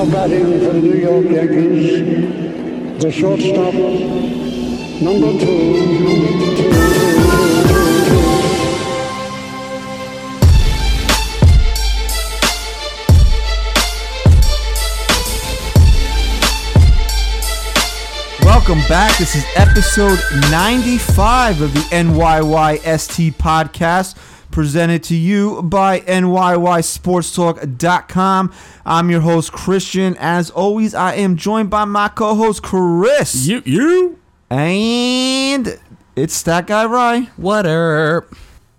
Now batting for the New York Yankees, the shortstop, number two. Welcome back. This is episode 95 of the NYYST podcast, presented to you by NYYSportsTalk.com. I'm your host, Christian. As always, I am joined by my co host, Chris. You you And it's that guy, Rye. what up?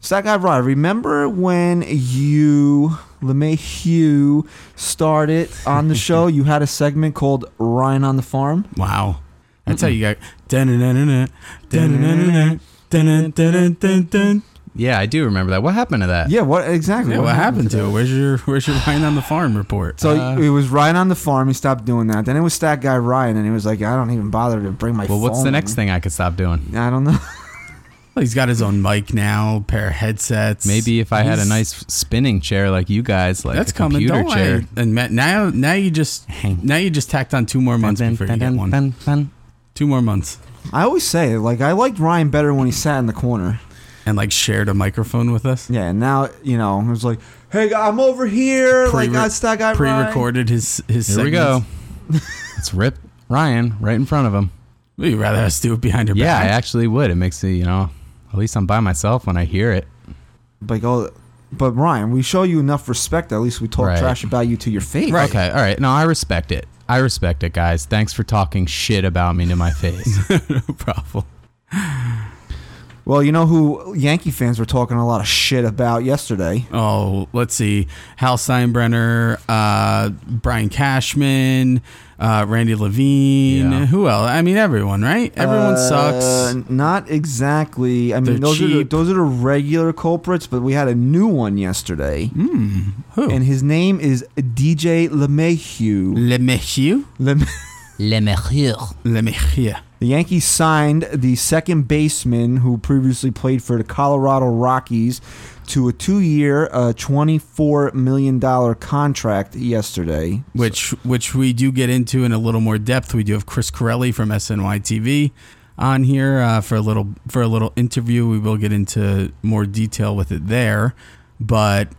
Stat Guy Rye, remember when you, LeMahieu, started on the show? you had a segment called Ryan on the Farm? Wow. That's how you got. Yeah, I do remember that. What happened to that? Yeah, what exactly? Yeah, what happened to it? Where's your Where's your Ryan on the farm report? So Uh, it was Ryan on the farm. He stopped doing that. Then it was that Guy Ryan, and he was like, "I don't even bother to bring my." Well, what's the phone." next thing I could stop doing? I don't know. Well, he's got his own mic now, pair of headsets. Maybe if I had a nice spinning chair like you guys, like that's a coming. computer Don't chair. worry. And Matt, now now you just now you just tacked on two more months before you get one. Two more months, I always say, like, I liked Ryan better when he sat in the corner. And like shared a microphone with us. Yeah, and now you know it was like, "Hey, I'm over here." like, Pre-re- I Stat Guy Ryan. Pre-recorded his his. Here we go. Let's rip Ryan right in front of him. Would you rather us do it behind your back. Yeah, I back? actually would. It makes me, you know, at least I'm by myself when I hear it. Like, oh, but Ryan, we show you enough respect. At least we talk Right. trash about you to your face. Right. Okay, all right. No, I respect it. I respect it, guys. Thanks for talking shit about me to my face. no problem. Well, you know who Yankee fans were talking a lot of shit about yesterday. Oh, let's see. Hal Steinbrenner, uh, Brian Cashman, uh, Randy Levine. Yeah. Who else? I mean, everyone, right? Everyone Uh, sucks. Not exactly. I mean, They're those are the, those are the regular culprits, but we had a new one yesterday, Hmm. Who? and his name is DJ LeMahieu. Le Messieurs? Lem- Le Mercier. Le Messieurs. the Yankees signed the second baseman who previously played for the Colorado Rockies to a two-year, uh, twenty-four million dollar contract yesterday. Which, which we do get into in a little more depth. We do have Chris Corelli from SNY TV on here uh, for a little for a little interview. We will get into more detail with it there, but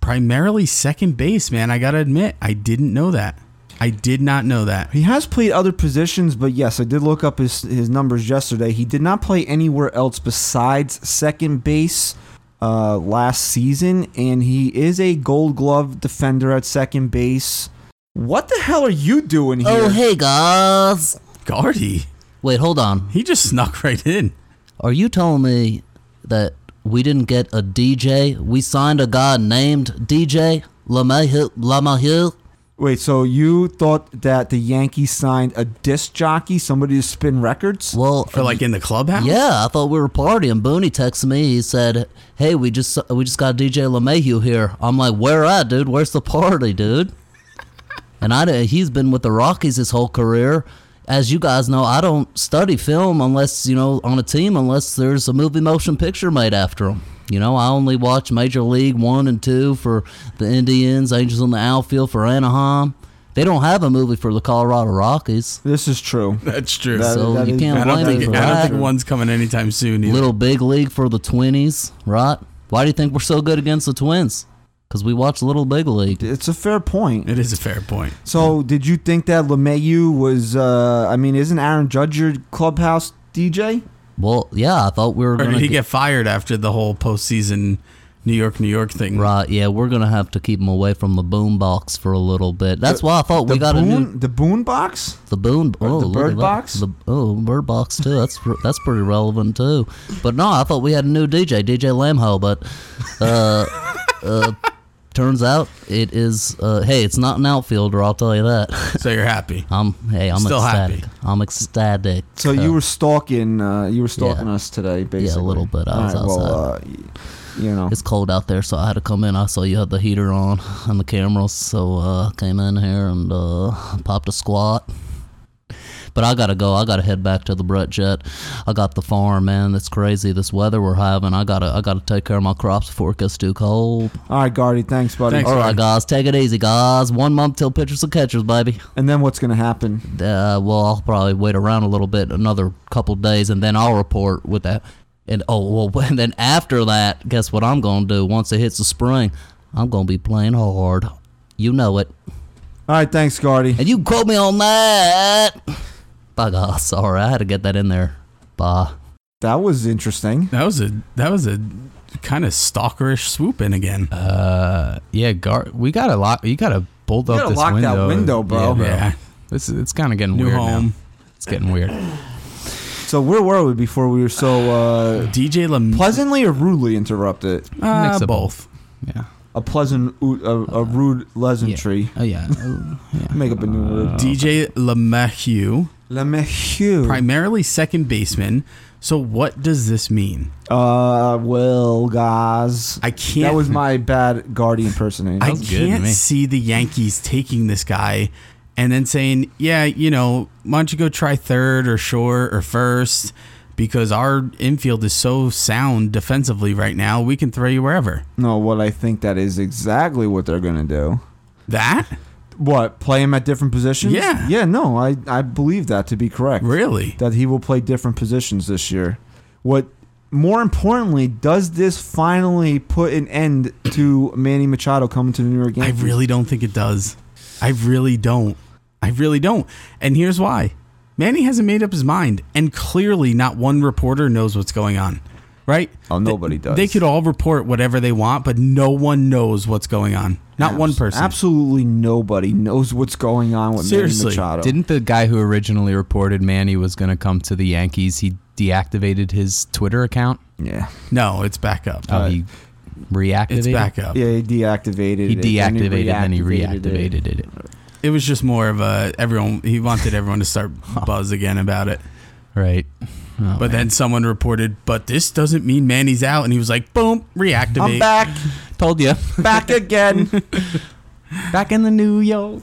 primarily second base, man. I gotta admit, I didn't know that. I did not know that. He has played other positions, but yes, I did look up his his numbers yesterday. He did not play anywhere else besides second base uh, last season, and he is a Gold Glove defender at second base. What the hell are you doing here? Oh, hey guys. Guardy, Wait, hold on. he just snuck right in. Are you telling me that we didn't get a DJ? We signed a guy named DJ LeMahieu? LeMahieu? Wait, so you thought that the Yankees signed a disc jockey, somebody to spin records? Well, For like in the clubhouse? yeah, I thought we were partying. Booney texted me. He said, "Hey, we just we just got DJ LeMahieu here." I'm like, "Where at, dude? Where's the party, dude?" and I he's been with the Rockies his whole career. As you guys know, I don't study film unless you know on a team unless there's a movie motion picture made after him. You know, I only watch Major League One and Two for the Indians, Angels in the outfield for Anaheim. They don't have a movie for the Colorado Rockies, This is true. That's true. That- so that you is- can't I don't, blame me think, for I don't that. think one's coming anytime soon. either. Little big league for the Twinnies, right? Why do you think we're so good against the Twins? Because we watch Little Big League. It's a fair point. It is a fair point. So, did you think that LeMahieu was? Uh, I mean, isn't Aaron Judge your clubhouse DJ? Well, yeah, I thought we were Or going did he get fired after the whole postseason New York, New York thing? right. Yeah, we're going to have to keep him away from the boom box for a little bit. That's The- why I thought we got boon, a new the boon box. the boom. Oh, the look bird at box? The, oh, bird box too. That's that's pretty relevant too. But no, I thought we had a new DJ, DJ Lamho. But uh, uh, turns out it is. Uh, hey, it's not an outfielder. I'll tell you that. So you're happy. I'm hey, I'm Still ecstatic. happy. I'm ecstatic. So you were stalking. Uh, you were stalking Yeah. us today, basically. Yeah, a little bit. I was All right, well, uh, you know, It's cold out there, so I had to come in. I saw you had the heater on and the cameras, so uh, came in here and uh, popped a squat. But I gotta go. I gotta head back to the Brett Jet. I got the farm, man. That's crazy. This weather we're having. I gotta I gotta take care of my crops before it gets too cold. All right, Guardy. Thanks, buddy. Thanks, All right, Sorry. guys, take it easy, guys. One month till pitchers and catchers, baby. And then what's gonna happen? Uh, well, I'll probably wait around a little bit, another couple days, and then I'll report with that. And oh well, and then after that, guess what I'm gonna do? Once it hits the spring, I'm gonna be playing hard. You know it, All right, thanks, Guardy. and you quote me on that. Bye, guys. Sorry, I had to get that in there. Bah. That was interesting. That was a that was a kind of stalkerish swoop in again. Uh, yeah, Gar, we got a lock. You gotta bolt You up gotta this lock that window. window, bro. Yeah, yeah, This is it's kind of getting new weird home. now. It's getting weird. So where were we before we were so uh, DJ Lam- pleasantly or rudely interrupted? uh, Mix of both. Yeah. A pleasant, a, a rude pleasantry. Oh yeah. Oh, yeah. Make up a new word. DJ LeMahieu, Le Monsieur. primarily second baseman. So what does this mean? Uh, well, guys, I can't. that was my bad Guardy impersonation. I good can't see the Yankees taking this guy and then saying, "Yeah, you know, why don't you go try third or short or first because our infield is so sound defensively right now. We can throw you wherever." no, what I think that is exactly what they're gonna do. That What? Play him at different positions? Yeah. Yeah. No, I I believe that to be correct. really? That he will play different positions this year. What? More importantly, does this finally put an end to Manny Machado coming to the New York game? I really don't think it does. I really don't. I really don't. And here's why. Manny hasn't made up his mind, and clearly not one reporter knows what's going on. Right? Oh, nobody They- does. They could all report whatever they want, but no one knows what's going on. Not one person. Absolutely nobody knows what's going on with Seriously. Manny Machado. Didn't the guy who originally reported Manny was going to come to the Yankees? He deactivated his Twitter account. yeah. No, it's back up. Oh, he reactivated. it's back up. Yeah, he deactivated He it. deactivated and he reactivated reactivated it. It was just more of a everyone. He wanted everyone to start buzz again about it. Right. Oh, But man. then someone reported, "But this doesn't mean Manny's out," and he was like, "Boom, reactivate." I'm back, told you. back again. Back in the New York.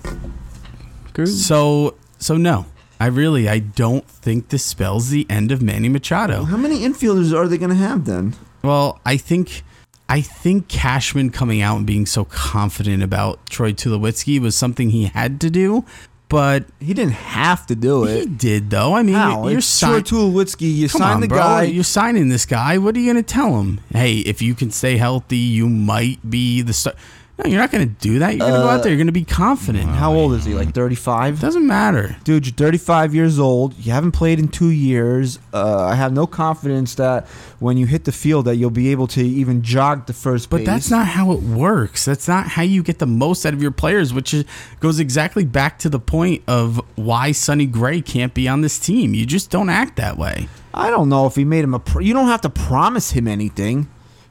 Groove. So, so no, I really, I don't think this spells the end of Manny Machado. How many infielders are they going to have then? Well, I think, I think Cashman coming out and being so confident about Troy Tulowitzki was something he had to do, but He didn't have to do it. he did though. I mean, How? you're sign- Tulowitzki. You Come sign on, the bro. guy. You're signing this guy. What are you going to tell him? Hey, if you can stay healthy, you might be the star. No, you're not going to do that. You're going to go out there. You're going to be confident. How old is he? Like 35? Doesn't matter. Dude, you're 35 years old. You haven't played in two years. Uh, I have no confidence that when you hit the field that you'll be able to even jog the first But base. that's not how it works. That's not how you get the most out of your players, which is, goes exactly back to the point of why Sonny Gray can't be on this team. You just don't act that way. I don't know if he made him a. Pr- you don't have to promise him anything.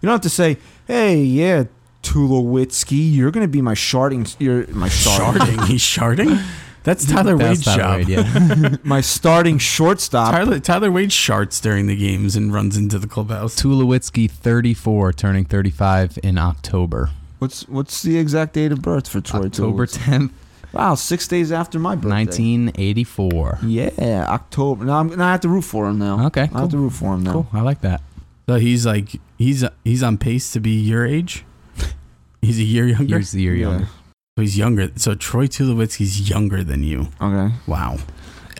You don't have to say, "Hey, yeah, Tulowitzki, you're going to be my sharding. You're my starting, Sharding. He's sharding? That's Tyler That's Wade's Tyler job. Wade, yeah. my starting shortstop." Tyler, Tyler Wade sharts during the games and runs into the clubhouse. Tulowitzki, 34, turning 35 in October. What's what's the exact date of birth for Troy October Tulowitzki? 10th, Wow, six days after my birthday. 1984. Yeah, October. No, I'm gonna have to root for him now. Okay, I have to root for him now. Cool. I like that. So he's like he's he's on pace to be your age. He's a year younger. He's a year Yeah. younger. So he's younger. So Troy Tulowitzki's younger than you. Okay. Wow.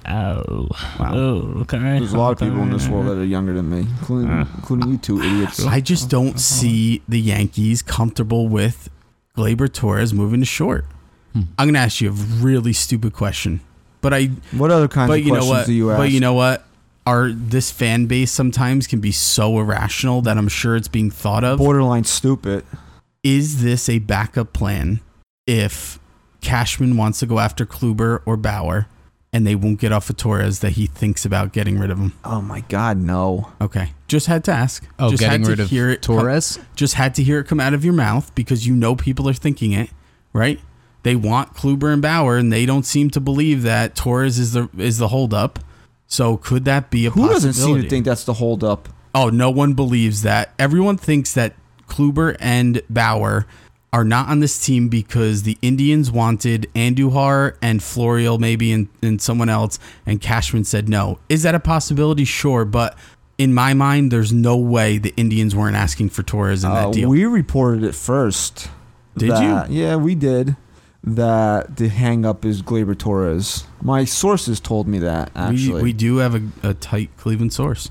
Oh. Wow. Oh, okay. There's a lot of people in this world that are younger than me, including, Uh. including you two idiots. I just don't see the Yankees comfortable with Gleyber Torres moving to short. Hmm. I'm gonna ask you a really stupid question, but I What other kinds but of you know questions what? do you ask? But you know what? Our this fan base sometimes can be so irrational that I'm sure it's being thought of. borderline stupid. Is this a backup plan if Cashman wants to go after Kluber or Bauer and they won't get off of Torres that he thinks about getting rid of him? Oh my God, no. Okay, just had to ask. Oh, just getting had to rid of hear it come- Torres? just had to hear it come out of your mouth because you know people are thinking it, right? They want Kluber and Bauer, and they don't seem to believe that Torres is the is the holdup. So could that be a possibility? Who doesn't seem to think that's the holdup? Oh, no one believes that. Everyone thinks that Kluber and Bauer are not on this team because the Indians wanted Andujar and Florial maybe and, and someone else, and Cashman said no. Is that a possibility? Sure, but in my mind, there's no way the Indians weren't asking for Torres in that Uh, deal. we reported it first. Did that- Yeah, we did. That the hang up is Gleyber Torres. My sources told me that actually. we, we do have a, a tight Cleveland source.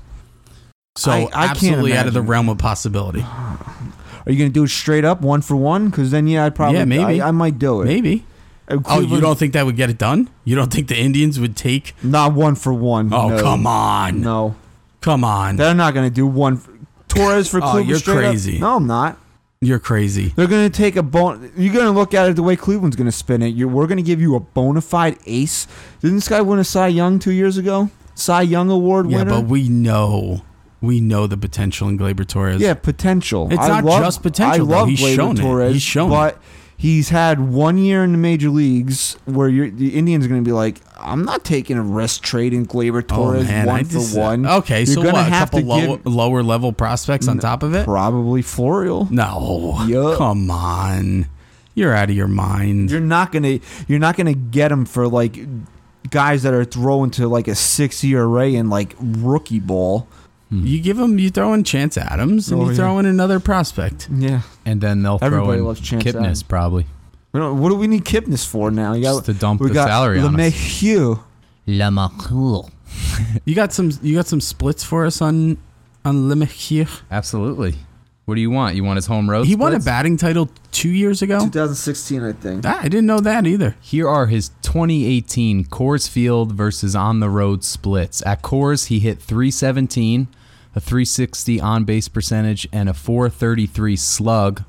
So I- I can't absolutely out of the realm of possibility. Are you gonna do it straight up, one for one? Because then, yeah, I'd probably. Yeah, maybe. I, I might do it. Maybe. Oh, you don't think that would get it done? You don't think the Indians would take? Not one for one. Oh, no. come on. No, Come on. they're not gonna do one. For, Torres for Oh, Cleveland. you're straight up? crazy. No, I'm not. You're crazy. They're gonna take a bone. You're gonna look at it the way Cleveland's gonna spin it. You're, we're gonna give you a bona fide ace. Didn't this guy win a Cy Young two years ago? Cy Young Award Yeah, winner. Yeah, but we know, we know the potential in Gleyber Torres. Yeah, potential. It's I not love- just potential, I though. love He's Gleyber shown it. Torres, He's shown it. but he's had one year in the major leagues where you're, the Indians are going to be like, I'm not taking a risk trading Gleyber Oh, Torres man, one for just- uh, one. Okay, You're so gonna what? A have couple to low, give- lower level prospects on top of it? Probably Florial. No. Yup. Come on. You're out of your mind. You're not gonna you're not gonna get him for like guys that are throwing to like a six ERA and like rookie ball. You give him, you throw in Chance Adams, and Oh, you yeah. throw in another prospect. Yeah. And then they'll throw Everybody in loves Chance Kipnis Adams. probably. We don't- What do we need Kipnis for now? You got Just to dump we the got salary on us. LeMahieu. Lamacool. You got some, you got some splits for us on on Lemaitre. Absolutely. What do you want? You want his home road? He won a splits? batting title two years ago. 2016, I think. Ah, I didn't know that either. Here are his 2018 Coors Field versus on the road splits. At Coors, he hit 317, a 360 on base percentage, and a 433 slug.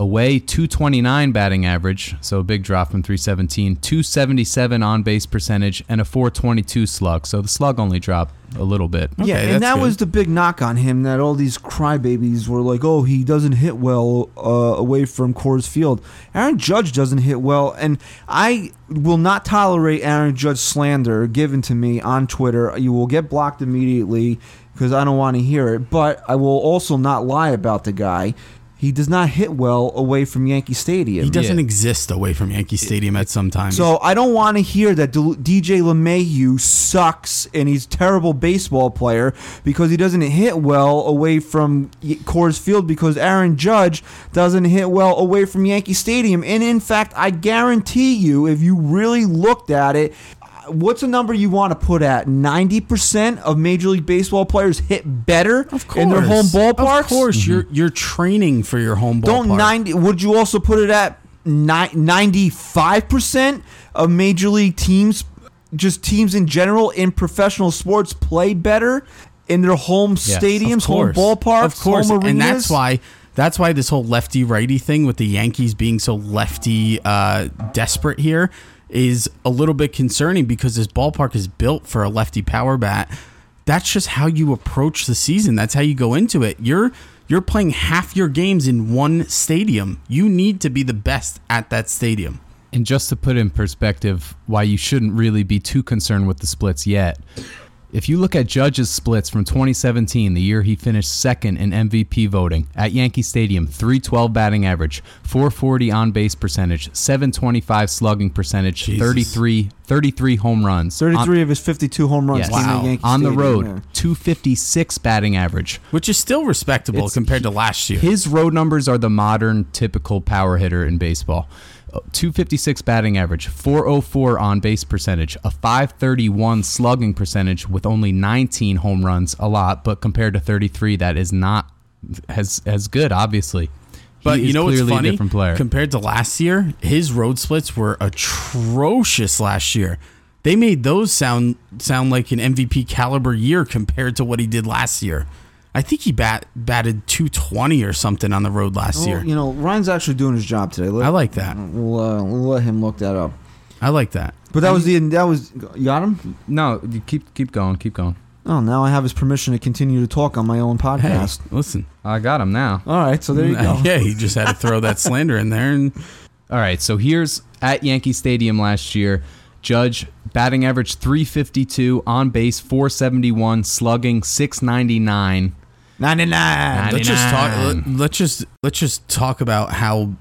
Away, 229 batting average, so a big drop from 317, 277 on base percentage, and a 422 slug. So the slug only dropped a little bit. Okay, yeah, and that's that good. was the big knock on him that all these crybabies were like, "Oh, he doesn't hit well uh, away from Coors Field." Aaron Judge doesn't hit well, and I will not tolerate Aaron Judge slander given to me on Twitter. You will get blocked immediately because I don't want to hear it. But I will also not lie about the guy. He does not hit well away from Yankee Stadium. He doesn't Yeah. exist away from Yankee Stadium at some times. So I don't want to hear that Del- DJ LeMahieu sucks and he's a terrible baseball player because he doesn't hit well away from Y- Coors Field because Aaron Judge doesn't hit well away from Yankee Stadium. And in fact, I guarantee you, if you really looked at it, what's a number you want to put at? Ninety percent of Major League Baseball players hit better in their home ballparks. Of course, you're you're training for your home Don't ballpark. 90 would you also put it at ni- 95% of major league teams just teams in general in professional sports play better in their home stadiums, Of home ballparks, of course, home arenas? and that's why that's why this whole lefty righty thing with the Yankees being so lefty uh, desperate here is a little bit concerning because this ballpark is built for a lefty power bat. That's just how you approach the season. That's how you go into it. You're you're playing half your games in one stadium. You need to be the best at that stadium. And just to put in perspective why you shouldn't really be too concerned with the splits yet. If you look at Judge's splits from 2017, the year he finished second in MVP voting at Yankee Stadium, 312 batting average, 440 on base percentage, 725 slugging percentage, Jesus. 33, 33 home runs. 33 of his 52 home runs Yes. came Wow. at Yankee On the road, yeah. 256 batting average. Which is still respectable It's- compared to last year. His road numbers are the modern typical power hitter in baseball. Uh, 256 batting average, 404 on base percentage, a 531 slugging percentage with only 19 home runs, a lot, but compared to 33 that is not as as good obviously. But He you know what's funny? a different player. Compared to last year, his road splits were atrocious last year. They made those sound sound like an MVP caliber year compared to what he did last year. I think he bat batted 220 or something on the road last Well, year. you know, Ryan's actually doing his job today. Let, I like that. We'll, uh, we'll let him look that up. I like that. But that was the that was you got him. No, you keep keep going, keep going. Oh, now I have his permission to continue to talk on my own Hey, podcast. listen. I got him now. All right, so there you go. Yeah, he just had to throw that slander in there and All right, so here's at Yankee Stadium last year. Judge batting average 352, on base 471, slugging 699. 99. let's just talk. Let, let's just let's just talk about how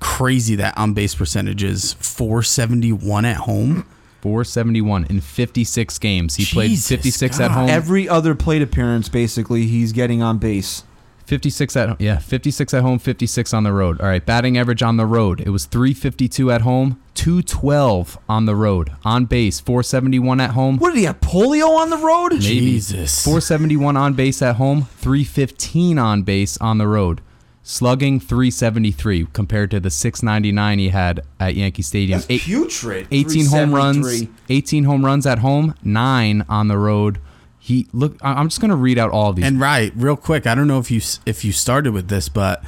crazy that on base percentage is 471 at home. 471 in 56 games. He played Jesus 56 at home. Every other plate appearance, basically, he's getting on base. 56 at yeah, 56 at home, 56 on the road. All right, batting average on the road. It was 352 at home, 212 on the road. On base, 471 at home. What did he have? Polio on the road? Maybe. Jesus. 471 on base at home, 315 on base on the road. Slugging 373 compared to the 699 he had at Yankee Stadium. That's Eight- putrid. 18 home runs, 18 home runs at home, 9 on the road. He look I- I'm just going to read out all of these. And right, real quick, I don't know if you if you started with this, but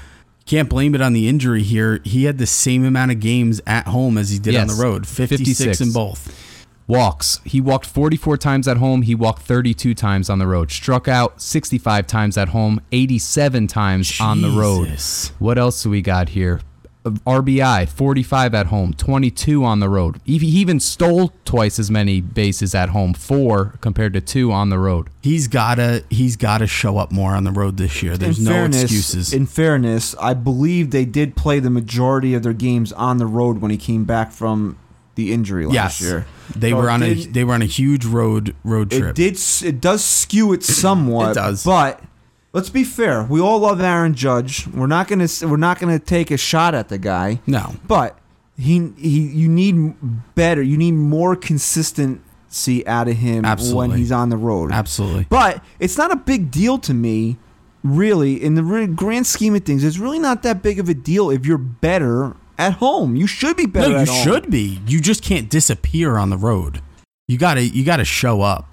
can't blame it on the injury here. He had the same amount of games at home as he did on the road. 56, 56. in both. Walks. He walked 44 times at home. He walked 32 times on the road. Struck out 65 times at home, 87 times on the road. What else do we got here? RBI, 45 at home, 22 on the road. He he even stole twice as many bases at home, four compared to two on the road. He's gotta he's gotta show up more on the road this year. There's in no fairness, excuses. In fairness, I believe they did play the majority of their games on the road when he came back from the injury last yes, year. they So were it on a they were on a huge road road trip. It trip. did. It does skew it somewhat. It does. But let's be fair. We all love Aaron Judge. We're not gonna. We're not gonna take a shot at the guy. No, But he he. You need better. You need more consistency out of him when he's on the road. absolutely. But it's not a big deal to me, really. In the grand scheme of things, it's really not that big of a deal if you're better at home. You should be better. No, you at home. should be. You just can't disappear on the road. You gotta you gotta show up.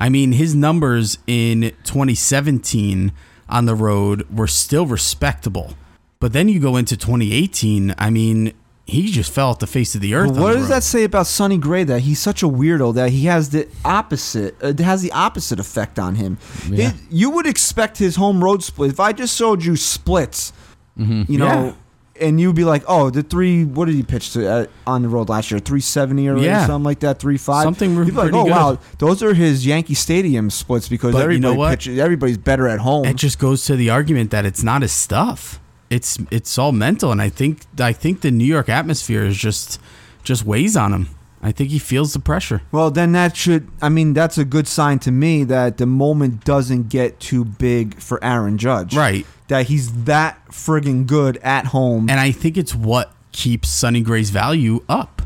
I mean, his numbers in 2017 on the road were still respectable, but then you go into 2018. I mean, he just fell off the face of the earth. But what the does road. that say about Sonny Gray? That he's such a weirdo that he has the opposite. Uh, it has the opposite effect on him. Yeah. It- you would expect his home road split. If I just showed you splits, you know, Yeah. And you'd be like, "Oh, the three. What did he pitch to uh, on the road last year? Three seventy or Yeah. something like that. Three five. Something You'd be like, "Oh good." wow, those are his Yankee Stadium splits because But you everybody know pitches. Everybody's better at home." It just goes to the argument that it's not his stuff. It's it's all mental, and I think I think the New York atmosphere is just just weighs on him. I think he feels the pressure. Well, then that should, I mean, that's a good sign to me that the moment doesn't get too big for Aaron Judge. Right. That he's that friggin' good at home. And I think it's what keeps Sonny Gray's value up.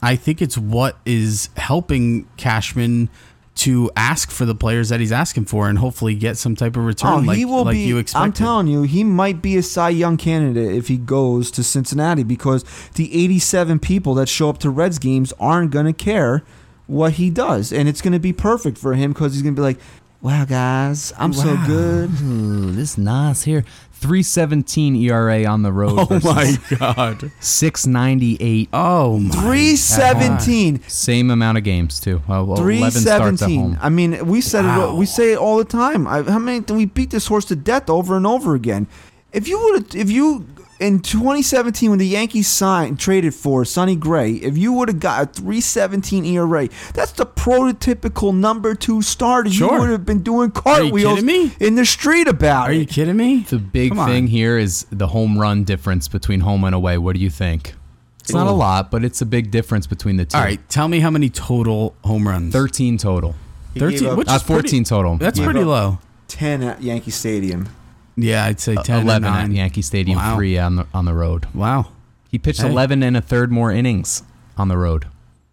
I think it's what is helping Cashman to ask for the players that he's asking for and hopefully get some type of oh, return like, he will like be, you expected. I'm telling you, he might be a Cy Young candidate if he goes to Cincinnati because the 87 people that show up to Reds games aren't going to care what he does. And it's going to be perfect for him because he's going to be like, wow, guys, I'm so good. Ooh, this nice here. 317 ERA on the road. Oh my god. 698. Oh my. 317. Same amount of games too. Uh, well, 11 at 317. home. I mean, we said Wow. it. We say it all the time. I, how many? We beat this horse to death over and over again. If you would, if you in 2017 when the Yankees signed and traded for Sonny Gray, if you would have got a 317 ERA, that's the prototypical number two starter. Sure. You would have been doing cartwheels kidding me? in the street about Are it. you kidding me? The big Come on. thing here is the home run difference between home and away. What do you think? It's not a lot, but it's a big difference between the two. All right, tell me how many total home runs? 13 total. He gave 13, up which Uh, is pretty- 14 total. That's Gave pretty low. 10 at Yankee Stadium. Yeah, I'd say 10 11 and 9. at Yankee Stadium, Wow. 3 on the, on the road. Wow. He pitched Hey. 11 and a third more innings on the road.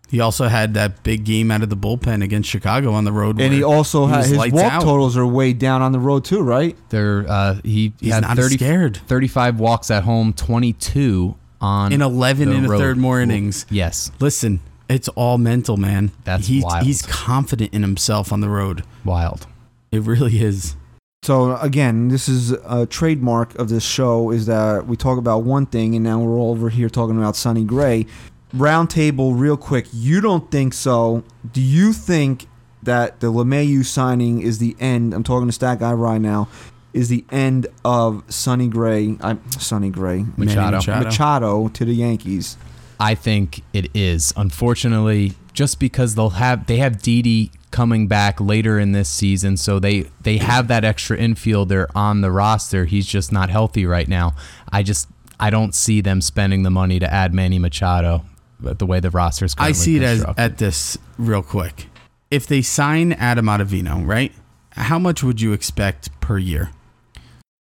He also had that big game out of the bullpen against Chicago on the road. And he also he had his walk out. totals are way down on the road too, right? There, uh, he He's had not 30, scared. 35 walks at home, 22 on In 11 the and a third more innings. Yes, Listen, it's all mental, man. That's he's, wild. He's confident in himself on the road. wild. It really is. So again, this is a trademark of this show is that we talk about one thing and now we're all over here talking about Sonny Gray. Round table, real quick. You don't think so? Do you think that the LeMahieu signing is the end? I'm talking to Stat Guy right now. Is the end of Sonny Gray? I'm Sonny Gray Manny Machado. Machado. Machado to the Yankees. I think it is. Unfortunately, just because they'll have they have Didi coming back later in this season, so they they have that extra infielder on the roster. He's just not healthy right now. I just I don't see them spending the money to add Manny Machado. But the way the roster is I see it as at this real quick. If they sign Adam Ottavino, right? How much would you expect per year?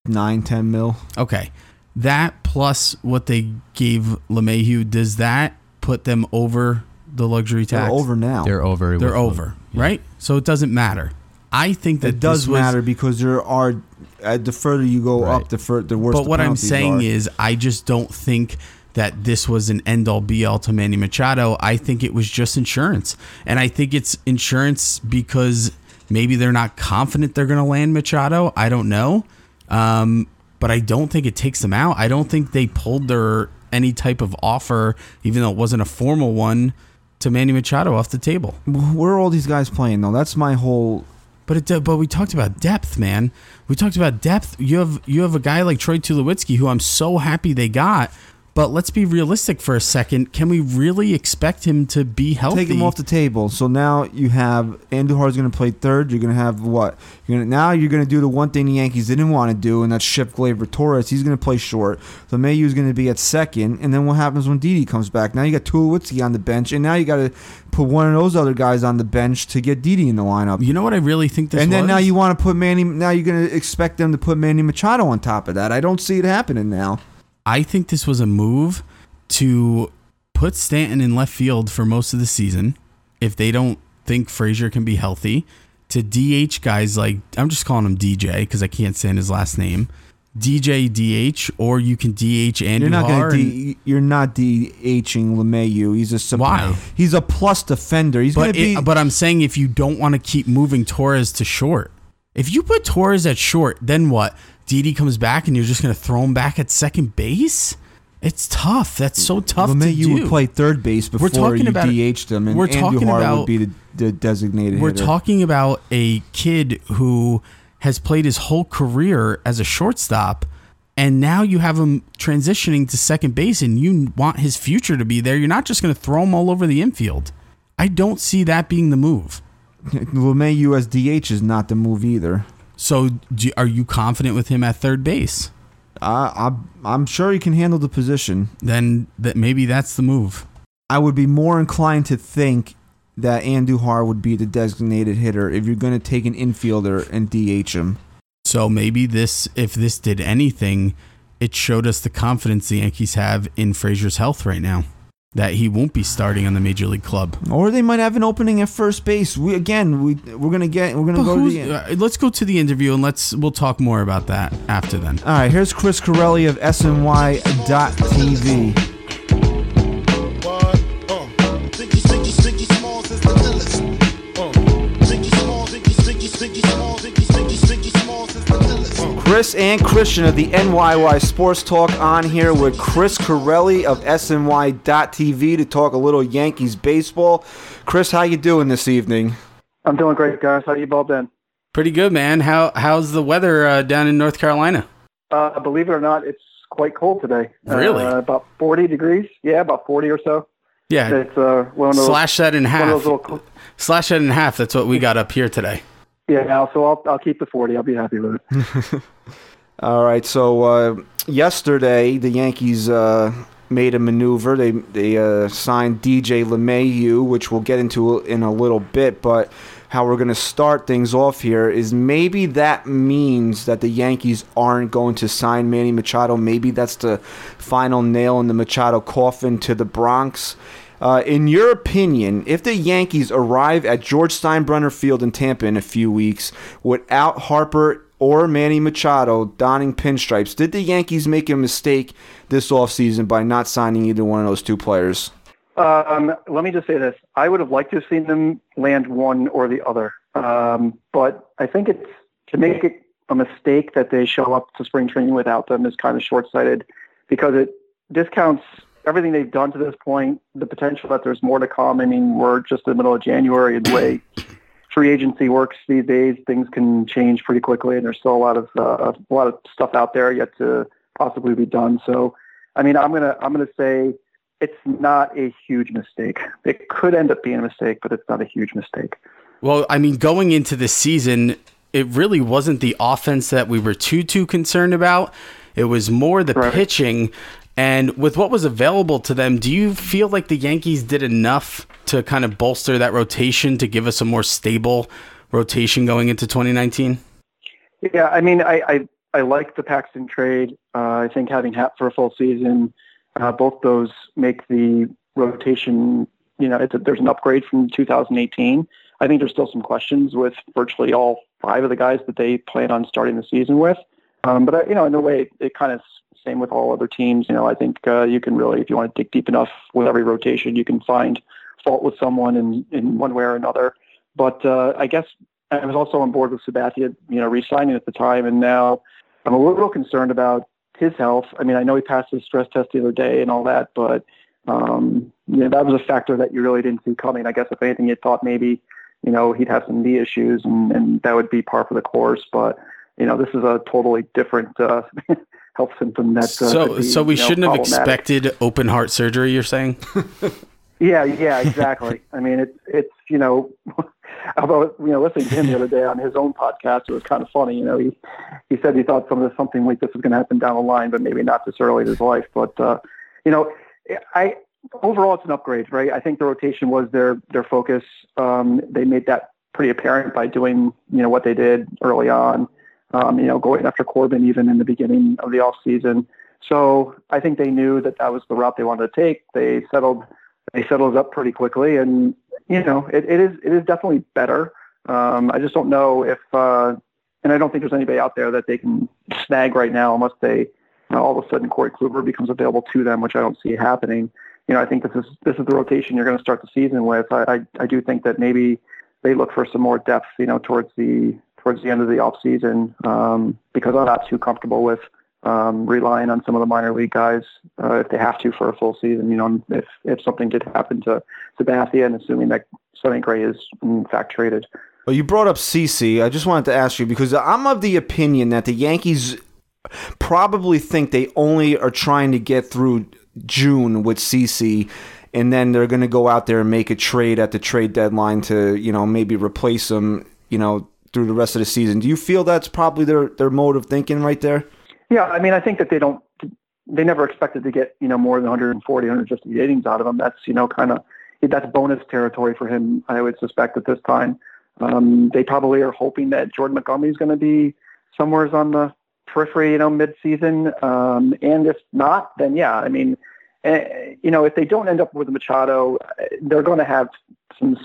Nine, ten mil. Okay. That plus what they gave LeMahieu, does that put them over the luxury tax. They're tax? over now. they're over. They're with- over, right? So it doesn't matter. I think that it does this was- matter because there are. Uh, the further you go Right. up, the fur, the worse. But the what I'm saying are. is, I just don't think that this was an end all be all to Manny Machado. I think it was just insurance. And I think it's insurance because maybe they're not confident they're going to land Machado. I don't know. Um, but I don't think it takes them out. I don't think they pulled their any type of offer, even though it wasn't a formal one, to Manny Machado off the table. where are all these guys playing though? That's my whole. But it, but we talked about depth, man. We talked about depth. You have you have a guy like Troy Tulowitzki, who I'm so happy they got. But let's be realistic for a second. Can we really expect him to be healthy? Take him off the table. So now you have Andujar's going to play third. You're going to have what? You're gonna, now you're going to do the one thing the Yankees didn't want to do, and that's ship Gleyber Torres. He's going to play short. So Mayhew's going to be at second. And then what happens when Didi comes back? Now you got Tulowitzki on the bench, and now you got to put one of those other guys on the bench to get Didi in the lineup. You know what I really think this and then was? now you want to put Manny. Now you're going to expect them to put Manny Machado on top of that. I don't see it happening now. I think this was a move to put Stanton in left field for most of the season if they don't think Frazier can be healthy. To DH guys like I'm just calling him DJ because I can't stand his last name. DJ DH, or you can DH Andujar. You're not going to. and- D- you're not DHing LeMahieu. He's a Why? He's a plus defender. He's going to be. but I'm saying if you don't want to keep moving Torres to short, if you put Torres at short, then what? Didi comes back and you're just going to throw him back at second base? It's tough. That's so tough to LeMahieu do. would play third base before talking you about- DH'd him, and we're talking Andujar about- would be the, the designated We're hitter. talking about a kid who has played his whole career as a shortstop, and now you have him transitioning to second base, and you want his future to be there. You're not just going to throw him all over the infield. I don't see that being the move. LeMahieu as DH is not the move either. So, do, are you confident with him at third base? I, I'm, I'm sure he can handle the position. Then that maybe that's the move. I would be more inclined to think that Andujar would be the designated hitter if you're going to take an infielder and DH him. So maybe this, if this did anything, it showed us the confidence the Yankees have in Frazier's health right now. That he won't be starting on the major league club. Or they might have an opening at first base. We again, we we're gonna get we're gonna But go to the. uh, let's go to the interview and let's we'll talk more about that after then. All right, here's Chris Corelli of SNY.TV. Chris and Christian of the NYY Sports Talk on here with Chris Corelli of SNY.TV to talk a little Yankees baseball. Chris, how you doing this evening? I'm doing great, guys. How you both been? Pretty good, man. How how's the weather uh, down in North Carolina? Uh, believe it or not, it's quite cold today. Really? Uh, about 40 degrees. Yeah, about 40 or so. Yeah, It's uh, one of those. slash that in one of half. those little. Slash that in half. That's what we got up here today. Yeah, so I'll I'll keep the 40. I'll be happy with it. All right, so uh, yesterday the Yankees uh, made a maneuver. They they uh, signed DJ LeMahieu, which we'll get into in a little bit. But how we're going to start things off here is maybe that means that the Yankees aren't going to sign Manny Machado. Maybe that's the final nail in the Machado coffin to the Bronx. Uh, in your opinion, if the Yankees arrive at George Steinbrenner Field in Tampa in a few weeks without Harper or Manny Machado donning pinstripes, did the Yankees make a mistake this offseason by not signing either one of those two players? Um, let me just say this. I would have liked to have seen them land one or the other. Um, but I think it's to make it a mistake that they show up to spring training without them is kind of short-sighted because it discounts everything they've done to this point, the potential that there's more to come. I mean, we're just in the middle of January and the way free agency works these days, things can change pretty quickly and there's still a lot of, uh, a lot of stuff out there yet to possibly be done. So, I mean, I'm going to, I'm to say it's not a huge mistake. It could end up being a mistake, but it's not a huge mistake. Well, I mean, going into the season, it really wasn't the offense that we were too too concerned about. It was more the Right. pitching. And with what was available to them, do you feel like the Yankees did enough to kind of bolster that rotation to give us a more stable rotation going into 2019? Yeah, I mean, I I, I like the Paxton trade. Uh, I think having Happ for a full season, uh, both those make the rotation. You know, a, there's an upgrade from 2018. I think there's still some questions with virtually all five of the guys that they plan on starting the season with. Um, but uh, you know, in a way, it kind of same with all other teams. You know, I think uh, you can really, if you want to dig deep enough with every rotation, you can find fault with someone in in one way or another. But uh, I guess I was also on board with Sabathia, you know, re-signing at the time, and now I'm a little concerned about his health. I mean, I know he passed his stress test the other day and all that, but um, you know, that was a factor that you really didn't see coming. I guess if anything, you thought maybe, you know, he'd have some knee issues and, and that would be par for the course. But you know, this is a totally different uh, health symptom that. Uh, so, be, so we you know, shouldn't have expected open heart surgery. You're saying? Yeah, yeah, exactly. I mean, it's it's you know, although you know, listening to him the other day on his own podcast, it was kind of funny. You know, he he said he thought some of this, something like this was going to happen down the line, but maybe not this early in his life. But uh, you know, I overall it's an upgrade, right? I think the rotation was their their focus. Um, they made that pretty apparent by doing you know what they did early on. Um, you know, going after Corbin even in the beginning of the off season. So I think they knew that that was the route they wanted to take. They settled they settled up pretty quickly, and you know it, it is it is definitely better. Um, I just don't know if, uh, and I don't think there's anybody out there that they can snag right now unless they you know, all of a sudden Corey Kluber becomes available to them, which I don't see happening. You know, I think this is this is the rotation you're going to start the season with. I, I I do think that maybe they look for some more depth, you know, towards the towards the end of the off season um, because I'm not too comfortable with um, relying on some of the minor league guys uh, if they have to for a full season. You know, if if something did happen to Sabathia, and assuming that Sonny Gray is in fact traded. Well, you brought up CC. I just wanted to ask you because I'm of the opinion that the Yankees probably think they only are trying to get through June with CC, and then they're going to go out there and make a trade at the trade deadline to, you know, maybe replace him, you know, through the rest of the season. Do you feel that's probably their their mode of thinking right there? Yeah, I mean, I think that they don't. They never expected to get you know more than 140, 150 innings out of him. That's you know kind of that's bonus territory for him. I would suspect at this time. Um, they probably are hoping that Jordan Montgomery is going to be somewhere on the periphery, you know, mid-season. Um, and if not, then yeah, I mean, eh, you know, if they don't end up with Machado, eh, they're going to have some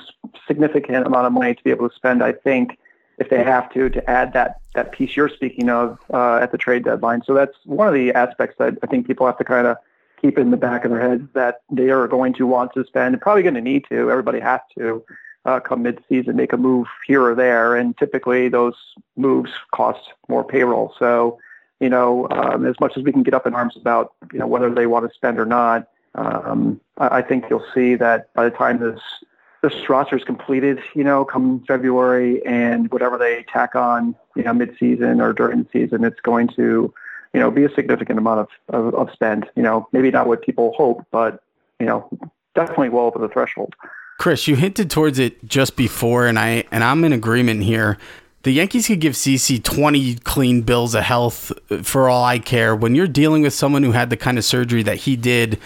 significant amount of money to be able to spend. I think if they have to to add that that piece you're speaking of uh, at the trade deadline. So that's one of the aspects that I think people have to kind of keep in the back of their heads that they are going to want to spend and probably going to need to. Everybody has to uh, come mid-season make a move here or there, and typically those moves cost more payroll. So you know, um, as much as we can get up in arms about you know whether they want to spend or not, um, I, I think you'll see that by the time this this roster is completed, you know, come February and whatever they tack on, you know, mid-season or during the season, it's going to, you know, be a significant amount of, of, of spend. You know, maybe not what people hope, but, you know, definitely well over the threshold. Chris, you hinted towards it just before, and I and I'm in agreement here. The Yankees could give CC 20 clean bills of health uh, for all I care. When you're dealing with someone who had the kind of surgery that he did,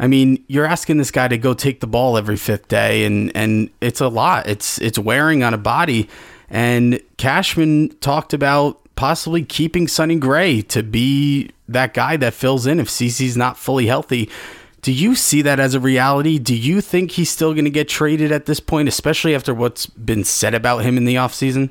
I mean, you're asking this guy to go take the ball every fifth day, and and it's a lot. It's it's wearing on a body. And Cashman talked about possibly keeping Sonny Gray to be that guy that fills in if CC's not fully healthy. Do you see that as a reality? Do you think he's still going to get traded at this point, especially after what's been said about him in the offseason?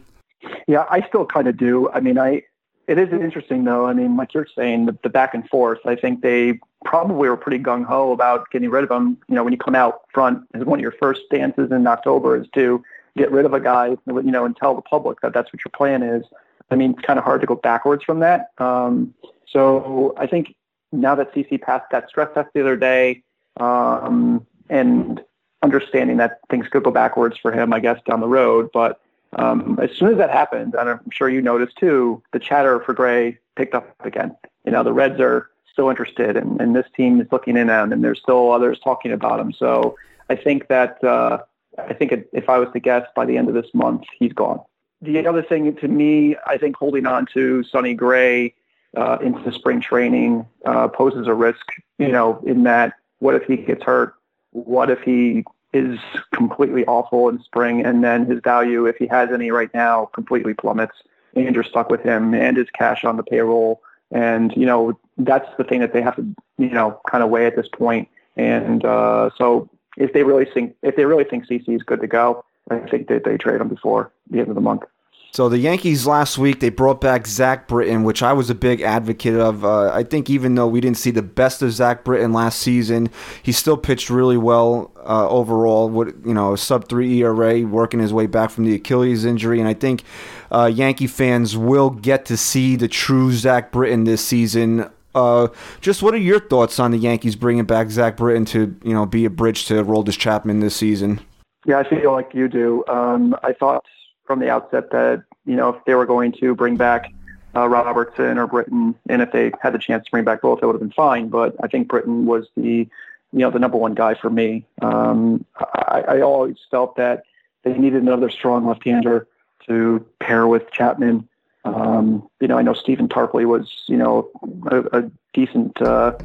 Yeah, I still kind of do. I mean, I it is interesting though. I mean, like you're saying, the, the back and forth. I think they probably were pretty gung ho about getting rid of him. You know, when you come out front, as one of your first stances in October is to get rid of a guy, you know, and tell the public that that's what your plan is. I mean, it's kind of hard to go backwards from that. Um, so I think now that CC passed that stress test the other day, um, and understanding that things could go backwards for him, I guess, down the road, but um, as soon as that happened, and I'm sure you noticed too, the chatter for Gray picked up again. You know, the Reds are still interested, and, and this team is looking in on and there's still others talking about him. So I think that uh, I think if I was to guess, by the end of this month, he's gone. The other thing to me, I think holding on to Sonny Gray uh, into spring training uh, poses a risk, you know, in that what if he gets hurt? What if he is completely awful in spring and then his value, if he has any right now, completely plummets and you're stuck with him and his cash on the payroll. And, you know, that's the thing that they have to, you know, kind of weigh at this point. And uh, so if they really think, if they really think CC is good to go, I think that they trade him before the end of the month. So the Yankees last week they brought back Zach Britton, which I was a big advocate of. Uh, I think even though we didn't see the best of Zach Britton last season, he still pitched really well uh, overall. With you know a sub three ERA, working his way back from the Achilles injury, and I think uh, Yankee fans will get to see the true Zach Britton this season. Uh, just what are your thoughts on the Yankees bringing back Zach Britton to you know be a bridge to Aroldis Chapman this season? Yeah, I feel like you do. Um, I thought from the outset that you know if they were going to bring back uh, Robertson or Britton, and if they had the chance to bring back both, it would have been fine. But I think Britton was the you know the number one guy for me. Um, I, I always felt that they needed another strong left-hander to pair with Chapman. Um, you know, I know Stephen Tarpley was you know a, a decent. Uh,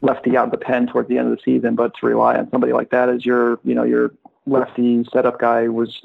lefty out of the pen towards the end of the season, but to rely on somebody like that as your, you know, your lefty setup guy was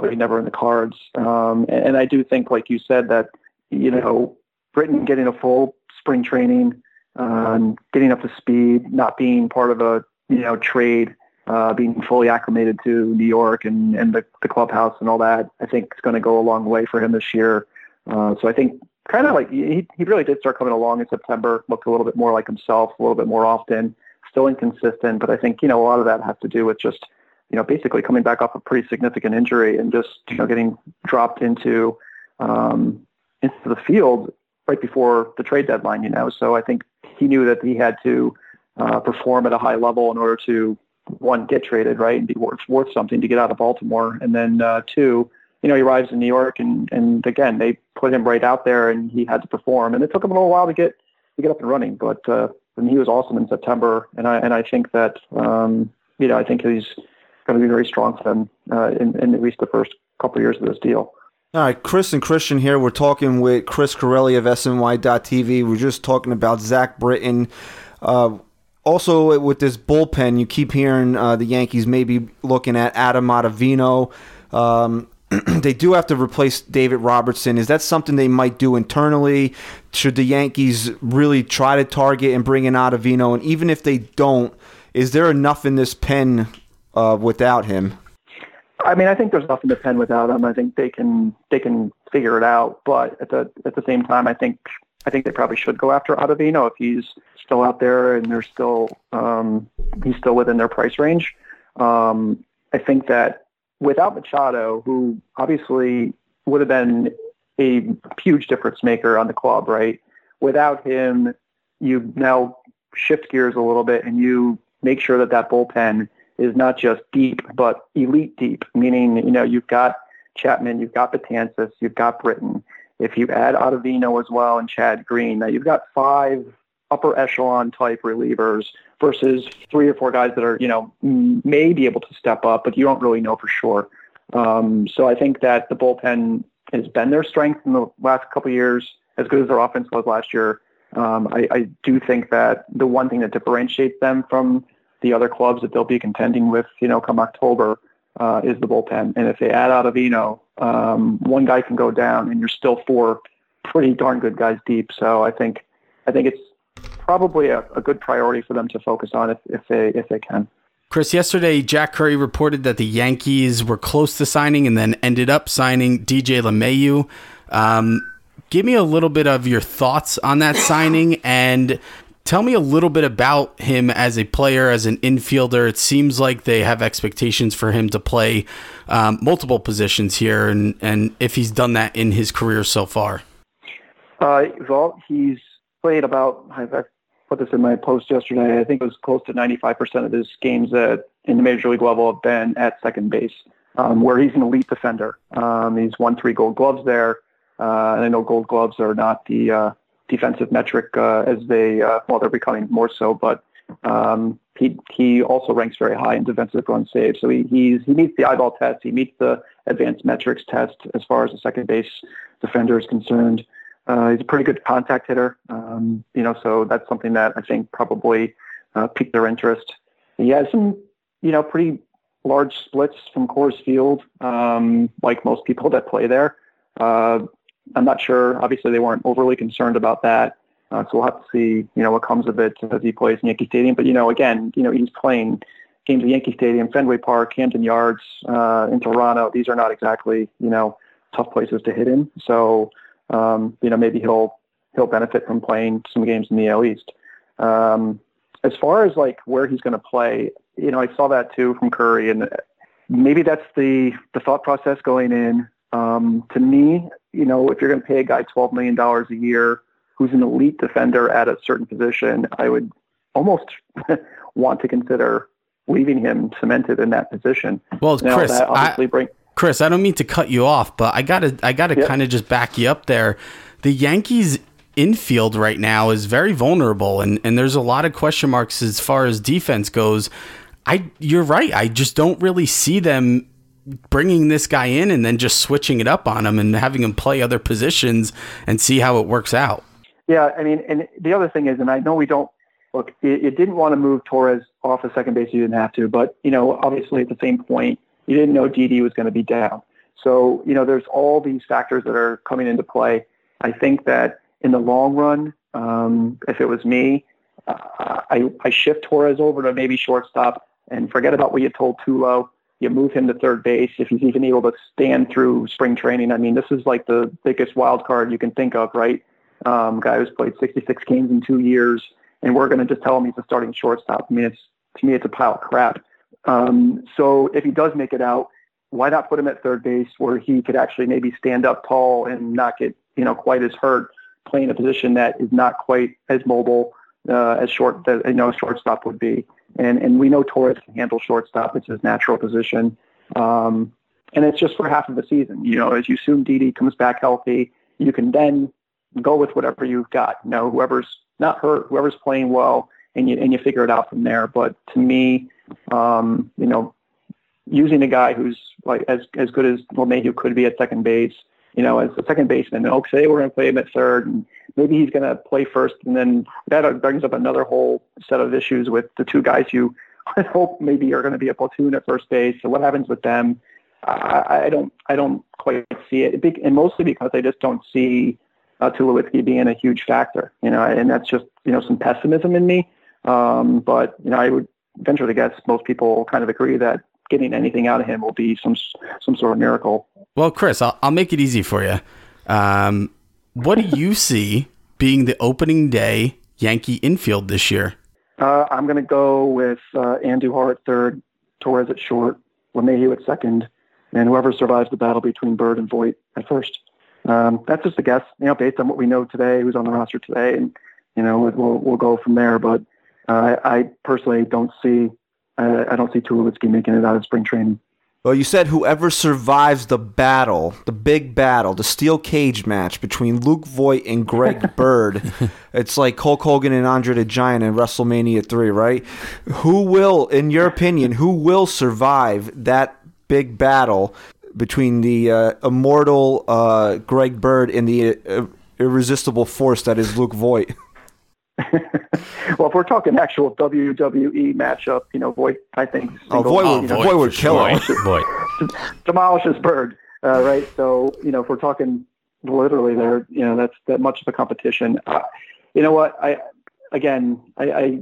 probably never in the cards. Um, and, I do think, like you said, that you know Britton getting a full spring training, um, getting up to speed, not being part of a you know trade, uh, being fully acclimated to New York and and the, the clubhouse and all that, I think it's going to go a long way for him this year. Uh, so I think kind of like he he really did start coming along in September, looked a little bit more like himself, a little bit more often. Still inconsistent, but I think you know a lot of that has to do with just you know, basically coming back off a pretty significant injury and just, you know, getting dropped into um, into the field right before the trade deadline, you know. So I think he knew that he had to uh, perform at a high level in order to one get traded, right, and be worth worth something to get out of Baltimore, and then uh, two, you know, he arrives in New York, and and again they put him right out there, and he had to perform, and it took him a little while to get to get up and running, but uh, and he was awesome in September, and I and I think that um, you know I think he's going to be very strong for them uh, in, in at least the first couple of years of this deal. All right, Chris and Christian here. We're talking with Chris Corelli of SNY.TV. We're just talking about Zach Britton. Uh, also, with this bullpen, you keep hearing uh, the Yankees maybe looking at Adam Ottavino. Um, they do have to replace David Robertson. Is that something they might do internally? Should the Yankees really try to target and bring in Ottavino? And even if they don't, is there enough in this pen uh, without him? I mean, I think there's nothing to pen without him. I think they can they can figure it out. But at the at the same time, I think I think they probably should go after Ottavino if he's still out there and they're still um, he's still within their price range. Um, I think that without Machado, who obviously would have been a huge difference maker on the club, right? Without him, you now shift gears a little bit and you make sure that that bullpen is not just deep, but elite deep, meaning, you know, you've got Chapman, you've got Betances, you've got Britton. If you add Ottavino as well and Chad Green, now you've got five upper echelon type relievers versus three or four guys that are, you know, may be able to step up, but you don't really know for sure. Um, so I think that the bullpen has been their strength in the last couple of years, as good as their offense was last year. Um, I, I do think that the one thing that differentiates them from the other clubs that they'll be contending with, you know, come October, uh, is the bullpen. And if they add Ottavino, um, one guy can go down, and you're still four pretty darn good guys deep. So I think I think it's probably a, a good priority for them to focus on if, if they if they can. Chris, yesterday Jack Curry reported that the Yankees were close to signing and then ended up signing DJ LeMahieu. Um, give me a little bit of your thoughts on that signing and Tell me a little bit about him as a player, as an infielder. It seems like they have expectations for him to play um, multiple positions here, and, and if he's done that in his career so far. Uh, well, he's played about, I put this in my post yesterday, I think it was close to 95% of his games at, in the major league level have been at second base, um, where he's an elite defender. Um, he's won three gold gloves there. Uh, and I know gold gloves are not the uh, defensive metric uh, as they uh, well they're becoming more so, but um, he he also ranks very high in defensive run saves. So he he's, he meets the eyeball test. He meets the advanced metrics test as far as the second base defender is concerned. Uh, he's a pretty good contact hitter, um, you know, so that's something that I think probably uh, piqued their interest. He has some, you know, pretty large splits from Coors Field, um, like most people that play there. Uh, I'm not sure. Obviously, they weren't overly concerned about that. Uh, so we'll have to see, you know, what comes of it as he plays in Yankee Stadium. But you know, again, you know, he's playing games at Yankee Stadium, Fenway Park, Camden Yards, uh, in Toronto. These are not exactly, you know, tough places to hit in. So, um, you know, maybe he'll he'll benefit from playing some games in the AL East. Um, as far as like where he's going to play, you know, I saw that too from Curry, and maybe that's the the thought process going in. Um, to me, you know, if you're going to pay a guy twelve million dollars a year who's an elite defender at a certain position, I would almost want to consider leaving him cemented in that position. Well, Now, Chris, obviously I, bring, Chris, I don't mean to cut you off, but I gotta, I gotta Yep. kind of just back you up there. The Yankees infield right now is very vulnerable, and and there's a lot of question marks as far as defense goes. I, you're right. I just don't really see them bringing this guy in and then just switching it up on him and having him play other positions and see how it works out. Yeah, I mean, and the other thing is, and I know we don't look. You didn't want to move Torres off of second base. You didn't have to, but you know, obviously at the same point, you didn't know Didi was going to be down. So you know, there's all these factors that are coming into play. I think that in the long run, um, if it was me, uh, I I shift Torres over to maybe shortstop and forget about what you told Tulo. You move him to third base if he's even able to stand through spring training. I mean, this is like the biggest wild card you can think of, right? um, guy who's played 66 games in two years, and we're going to just tell him he's a starting shortstop. I mean, it's to me, it's a pile of crap. Um, so if he does make it out, why not put him at third base where he could actually maybe stand up tall and not get you know quite as hurt, playing a position that is not quite as mobile uh, as short that you know a shortstop would be. And and we know Torres can handle shortstop; it's his natural position. Um, and it's just for half of the season. You know, as you assume Didi comes back healthy, you can then go with whatever you've got. You know, whoever's not hurt, whoever's playing well, and you and you figure it out from there. But to me, um, you know, using a guy who's like as as good as LeMahieu could be at second base, you know, as a second baseman, and okay, we're going to play him at third, and maybe he's going to play first, and then that brings up another whole set of issues with the two guys you hope maybe are going to be a platoon at first base. So what happens with them? I, I don't I don't quite see it, and mostly because I just don't see uh, Tulowitzki being a huge factor, you know, and that's just you know some pessimism in me. Um, but you know, I would venture to guess most people kind of agree that getting anything out of him will be some some sort of miracle. Well, Chris, I'll, I'll make it easy for you. Um, what do you see being the opening day Yankee infield this year? Uh, I'm going to go with uh, Andujar at third, Torres at short, LeMahieu at second, and whoever survives the battle between Bird and Voit at first. Um, that's just a guess, you know, based on what we know today, who's on the roster today, and you know, we'll we'll go from there. But uh, I, I personally don't see uh, I don't see Tulowitzki making it out of spring training. Well, you said whoever survives the battle, the big battle, the steel cage match between Luke Voit and Greg Bird. it's like Hulk Hogan and Andre the Giant in WrestleMania 3, right? Who will, in your opinion, who will survive that big battle between the uh, immortal uh, Greg Bird and the uh, irresistible force that is Luke Voit? Well, if we're talking actual WWE matchup, you know, Voit, I think, Oh, single- Voit Oh, would, you know, Voit Voit would kill him. Boy, demolishes Bird, uh, right? So you know, if we're talking literally there, you know, that's that much of a competition. Uh, you know what? I again, I, I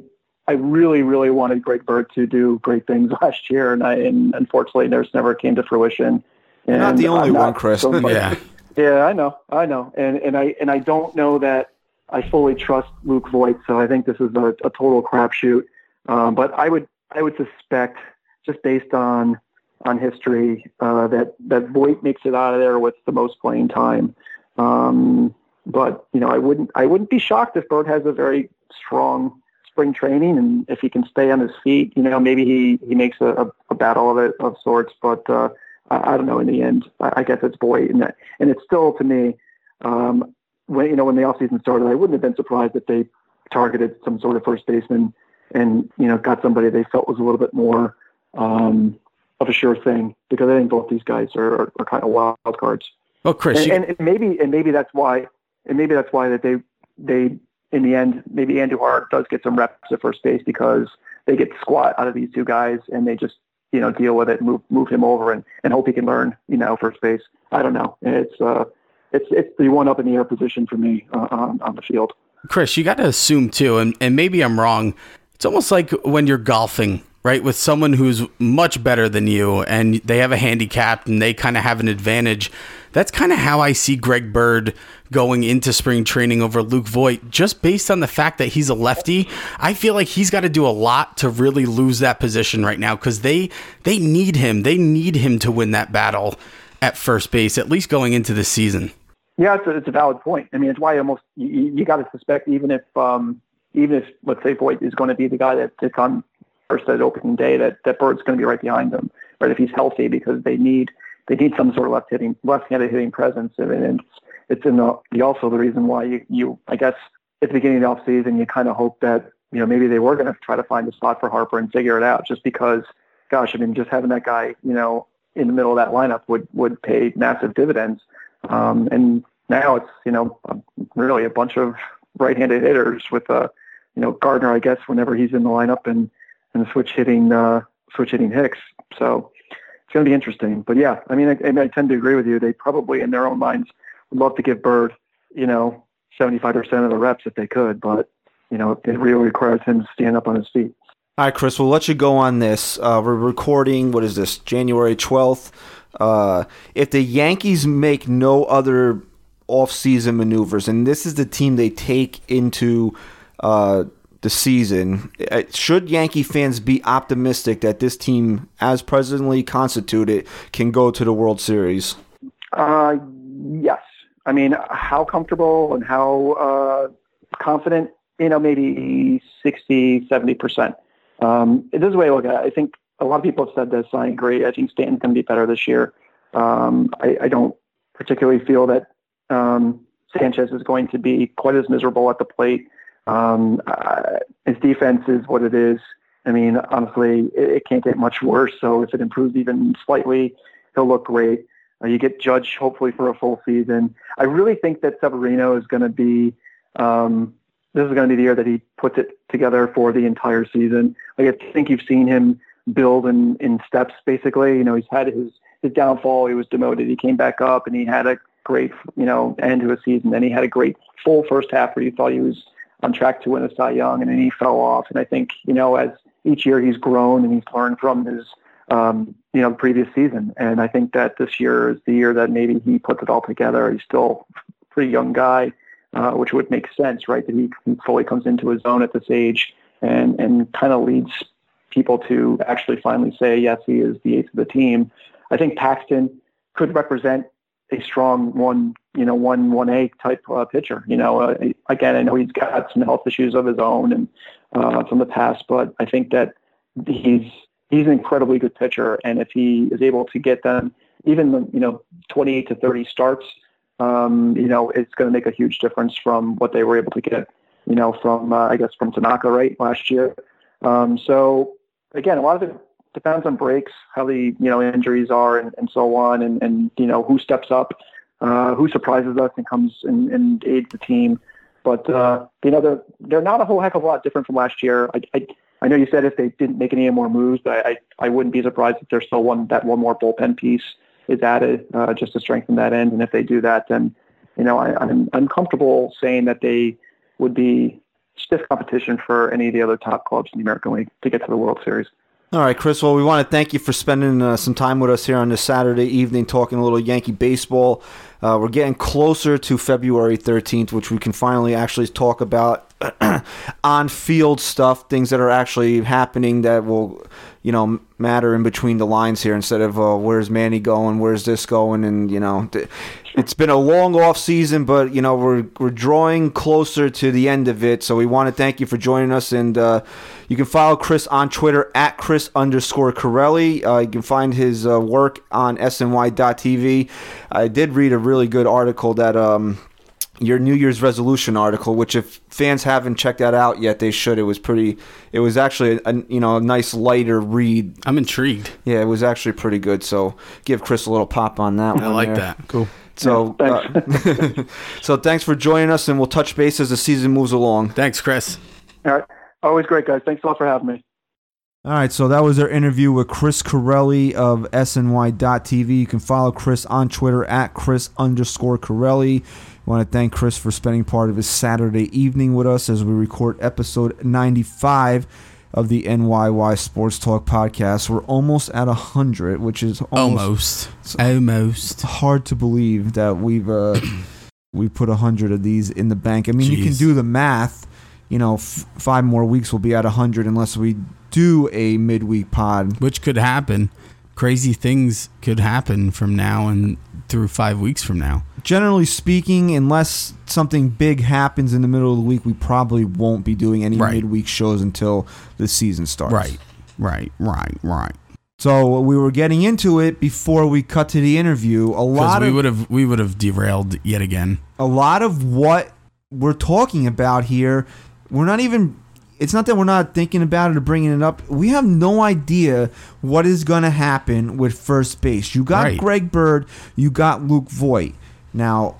I really, really wanted Greg Bird to do great things last year, and I and unfortunately, there's never came to fruition. You're not And the only I'm one, Chris. somebody- Yeah. yeah, I know, I know, and and I and I don't know that I fully trust Luke Voit, so I think this is a, a total crapshoot. Um, but I would I would suspect, just based on on history, uh, that that Voit makes it out of there with the most playing time. Um, but you know, I wouldn't I wouldn't be shocked if Bird has a very strong spring training, and if he can stay on his feet, you know, maybe he he makes a, a, a battle of it of sorts. But uh, I, I don't know. In the end, I, I guess it's Voit, and that, and it's still to me. Um, when you know when the offseason started, I wouldn't have been surprised if they targeted some sort of first baseman and you know got somebody they felt was a little bit more um, of a sure thing because I think both these guys are, are, are kind of wild cards. Well, Chris, And, you, and, and maybe and maybe that's why and maybe that's why that they they in the end maybe Andujar does get some reps at first base because they get squat out of these two guys and they just you know deal with it, move move him over, and and hope he can learn you know first base. I don't know. It's uh it's it's the one up in the air position for me uh, on on the field. Chris, you got to assume too, and, and maybe I'm wrong. It's almost like when you're golfing, right, with someone who's much better than you and they have a handicap and they kind of have an advantage. That's kind of how I see Greg Bird going into spring training over Luke Voit, just based on the fact that he's a lefty. I feel like he's got to do a lot to really lose that position right now because they they need him. They need him to win that battle at first base, at least going into the season. Yeah, it's a, it's a valid point. I mean, it's why almost you, you got to suspect even if um, even if let's say Voit is going to be the guy that that's on first at opening day, that that Bird's going to be right behind him, right? If he's healthy, because they need they need some sort of left hitting left-handed hitting presence, and, and it's it's in the, the also the reason why you you I guess at the beginning of the off season you kind of hope that you know maybe they were going to try to find a spot for Harper and figure it out, just because, gosh, I mean, just having that guy you know in the middle of that lineup would would pay massive dividends. Um, and now it's you know really a bunch of right-handed hitters with uh, you know Gardner, I guess, whenever he's in the lineup, and and switch hitting uh, switch hitting Hicks. So it's going to be interesting. But yeah, I mean, I, I, tend to agree with you. They probably in their own minds would love to give Bird you know 75% of the reps if they could, but you know it really requires him to stand up on his feet. All right, Chris, we'll let you go on this. Uh, we're recording, what is this, January 12th. Uh, if the Yankees make no other off-season maneuvers, and this is the team they take into uh, the season, uh, should Yankee fans be optimistic that this team, as presently constituted, can go to the World Series? Uh, yes. I mean, how comfortable and how uh, confident, you know, maybe 60, 70%. Um, this is the way I look at it. I think a lot of people have said this. I agree. I think Stanton can be better this year. Um, I, I don't particularly feel that um, Sanchez is going to be quite as miserable at the plate. Um, uh, his defense is what it is. I mean, honestly, it, it can't get much worse. So if it improves even slightly, he'll look great. Uh, you get Judge hopefully for a full season. I really think that Severino is going to be. Um, this is going to be the year that he puts it together for the entire season. Like I think you've seen him build in, in steps. Basically, you know, he's had his his downfall. He was demoted. He came back up, and he had a great, you know, end to a season. Then he had a great full first half where you thought he was on track to win a Cy Young, and then he fell off. And I think, you know, as each year he's grown and he's learned from his, um, you know, previous season. And I think that this year is the year that maybe he puts it all together. He's still a pretty young guy, uh, which would make sense, right? That he fully comes into his own at this age and, and kind of leads people to actually finally say, yes, he is the ace of the team. I think Paxton could represent a strong one, you know, one one A type uh, pitcher. You know, uh, again, I know he's got some health issues of his own and uh, from the past, but I think that he's he's an incredibly good pitcher, and if he is able to get them even you know 28 to 30 starts, um, you know, it's going to make a huge difference from what they were able to get, you know, from uh, I guess from Tanaka right last year. Um, so again, a lot of it depends on breaks, how the you know injuries are, and, and so on, and, and you know who steps up, uh, who surprises us and comes and, and aids the team. But uh, you know they're they're not a whole heck of a lot different from last year. I, I I know you said if they didn't make any more moves, but I I wouldn't be surprised if there's still one that one more bullpen piece is added uh, just to strengthen that end. And if they do that, then you know I, I'm I'm comfortable saying that they would be stiff competition for any of the other top clubs in the American League to get to the World Series. All right, Chris. Well, we want to thank you for spending uh, some time with us here on this Saturday evening, talking a little Yankee baseball. Uh, we're getting closer to February 13th, which we can finally actually talk about on-field stuff, things that are actually happening that will, you know, matter in between the lines here instead of uh, where's Manny going, where's this going, and you know, th- it's been a long off season, but you know, we're we're drawing closer to the end of it. So we want to thank you for joining us and. Uh, you can follow Chris on Twitter at Chris underscore Corelli. Uh, you can find his uh, work on SNY.TV. I did read a really good article that um, your New Year's resolution article, which if fans haven't checked that out yet, they should. It was pretty. It was actually a, you know a nice lighter read. I'm intrigued. Yeah, it was actually pretty good. So give Chris a little pop on that I one. like there. that. Cool. So, Yeah, uh, so thanks for joining us, and we'll touch base as the season moves along. Thanks, Chris. All right. Always great, guys. Thanks a lot for having me. All right, so that was our interview with Chris Corelli of SNY.TV. You can follow Chris on Twitter at Chris underscore Corelli. I want to thank Chris for spending part of his Saturday evening with us as we record episode 95 of the NYY Sports Talk podcast. We're almost at 100, which is almost, Almost. Almost. hard to believe that we've uh, we put 100 of these in the bank. I mean, you can do the math. You know, f- five more weeks will be at 100 unless we do a midweek pod. Which could happen. Crazy things could happen from now and through five weeks from now. Generally speaking, unless something big happens in the middle of the week, we probably won't be doing any Right. midweek shows until the season starts. Right. Right. Right. Right. So we were getting into it before we cut to the interview. A lot we of would have we would have derailed yet again. a lot of what we're talking about here, we're not even. It's not that we're not thinking about it or bringing it up. We have no idea what is going to happen with first base. You got Right. Greg Bird, you got Luke Voit. Now,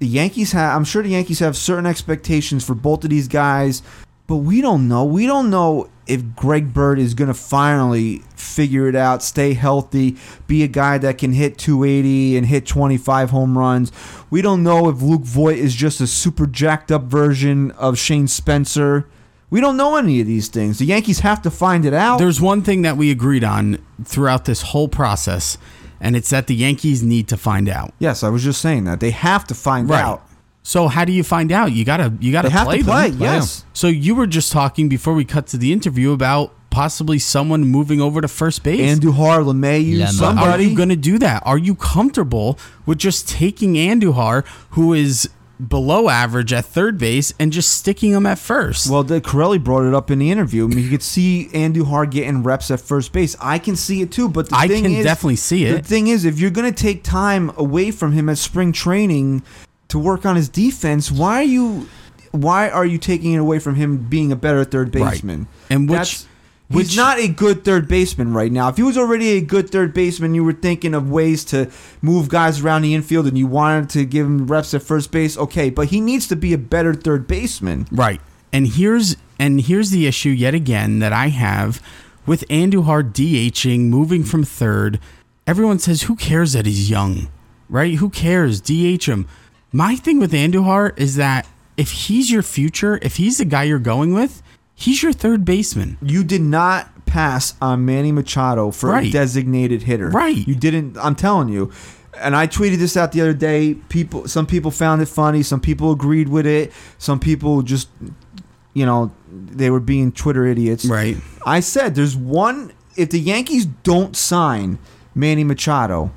the Yankees have. I'm sure the Yankees have certain expectations for both of these guys, but we don't know. We don't know if Greg Bird is going to finally figure it out, stay healthy, be a guy that can hit 280 and hit 25 home runs. We don't know if Luke Voigt is just a super jacked up version of Shane Spencer. We don't know any of these things. The Yankees have to find it out. There's one thing that we agreed on throughout this whole process, and it's that the Yankees need to find out. yes, I was just saying that. They have to find out. So how do you find out? You gotta you gotta They have play to play, them. yes. So you were just talking before we cut to the interview about possibly someone moving over to first base. Andujar, LeMahieu, Yeah, no. Are somebody. you going to do that? Are you comfortable with just taking Andujar, who is below average at third base, and just sticking him at first? Well, the Corelli brought it up in the interview. I mean, you could see Andujar getting reps at first base. I can see it too, but the I thing can is, definitely see it. The thing is, if you're going to take time away from him at spring training to work on his defense, why are you? Why are you taking it away from him being a better third Right. baseman? And which- That's- which- he's not a good third baseman right now. If he was already a good third baseman, you were thinking of ways to move guys around the infield, and you wanted to give him reps at first base. Okay, but he needs to be a better third baseman. Right. And here's and here's the issue yet again that I have with Andujar DHing, moving from third. Everyone says, "Who cares that he's young?" Right? Who cares? DH him. My thing with Andujar is that if he's your future, if he's the guy you're going with, he's your third baseman. you did not pass on Manny Machado for a designated hitter. Right. You didn't. I'm telling you. And I tweeted this out the other day. People, some people found it funny. Some people agreed with it. Some people just, you know, they were being Twitter idiots. Right. I said there's one. If the Yankees don't sign Manny Machado,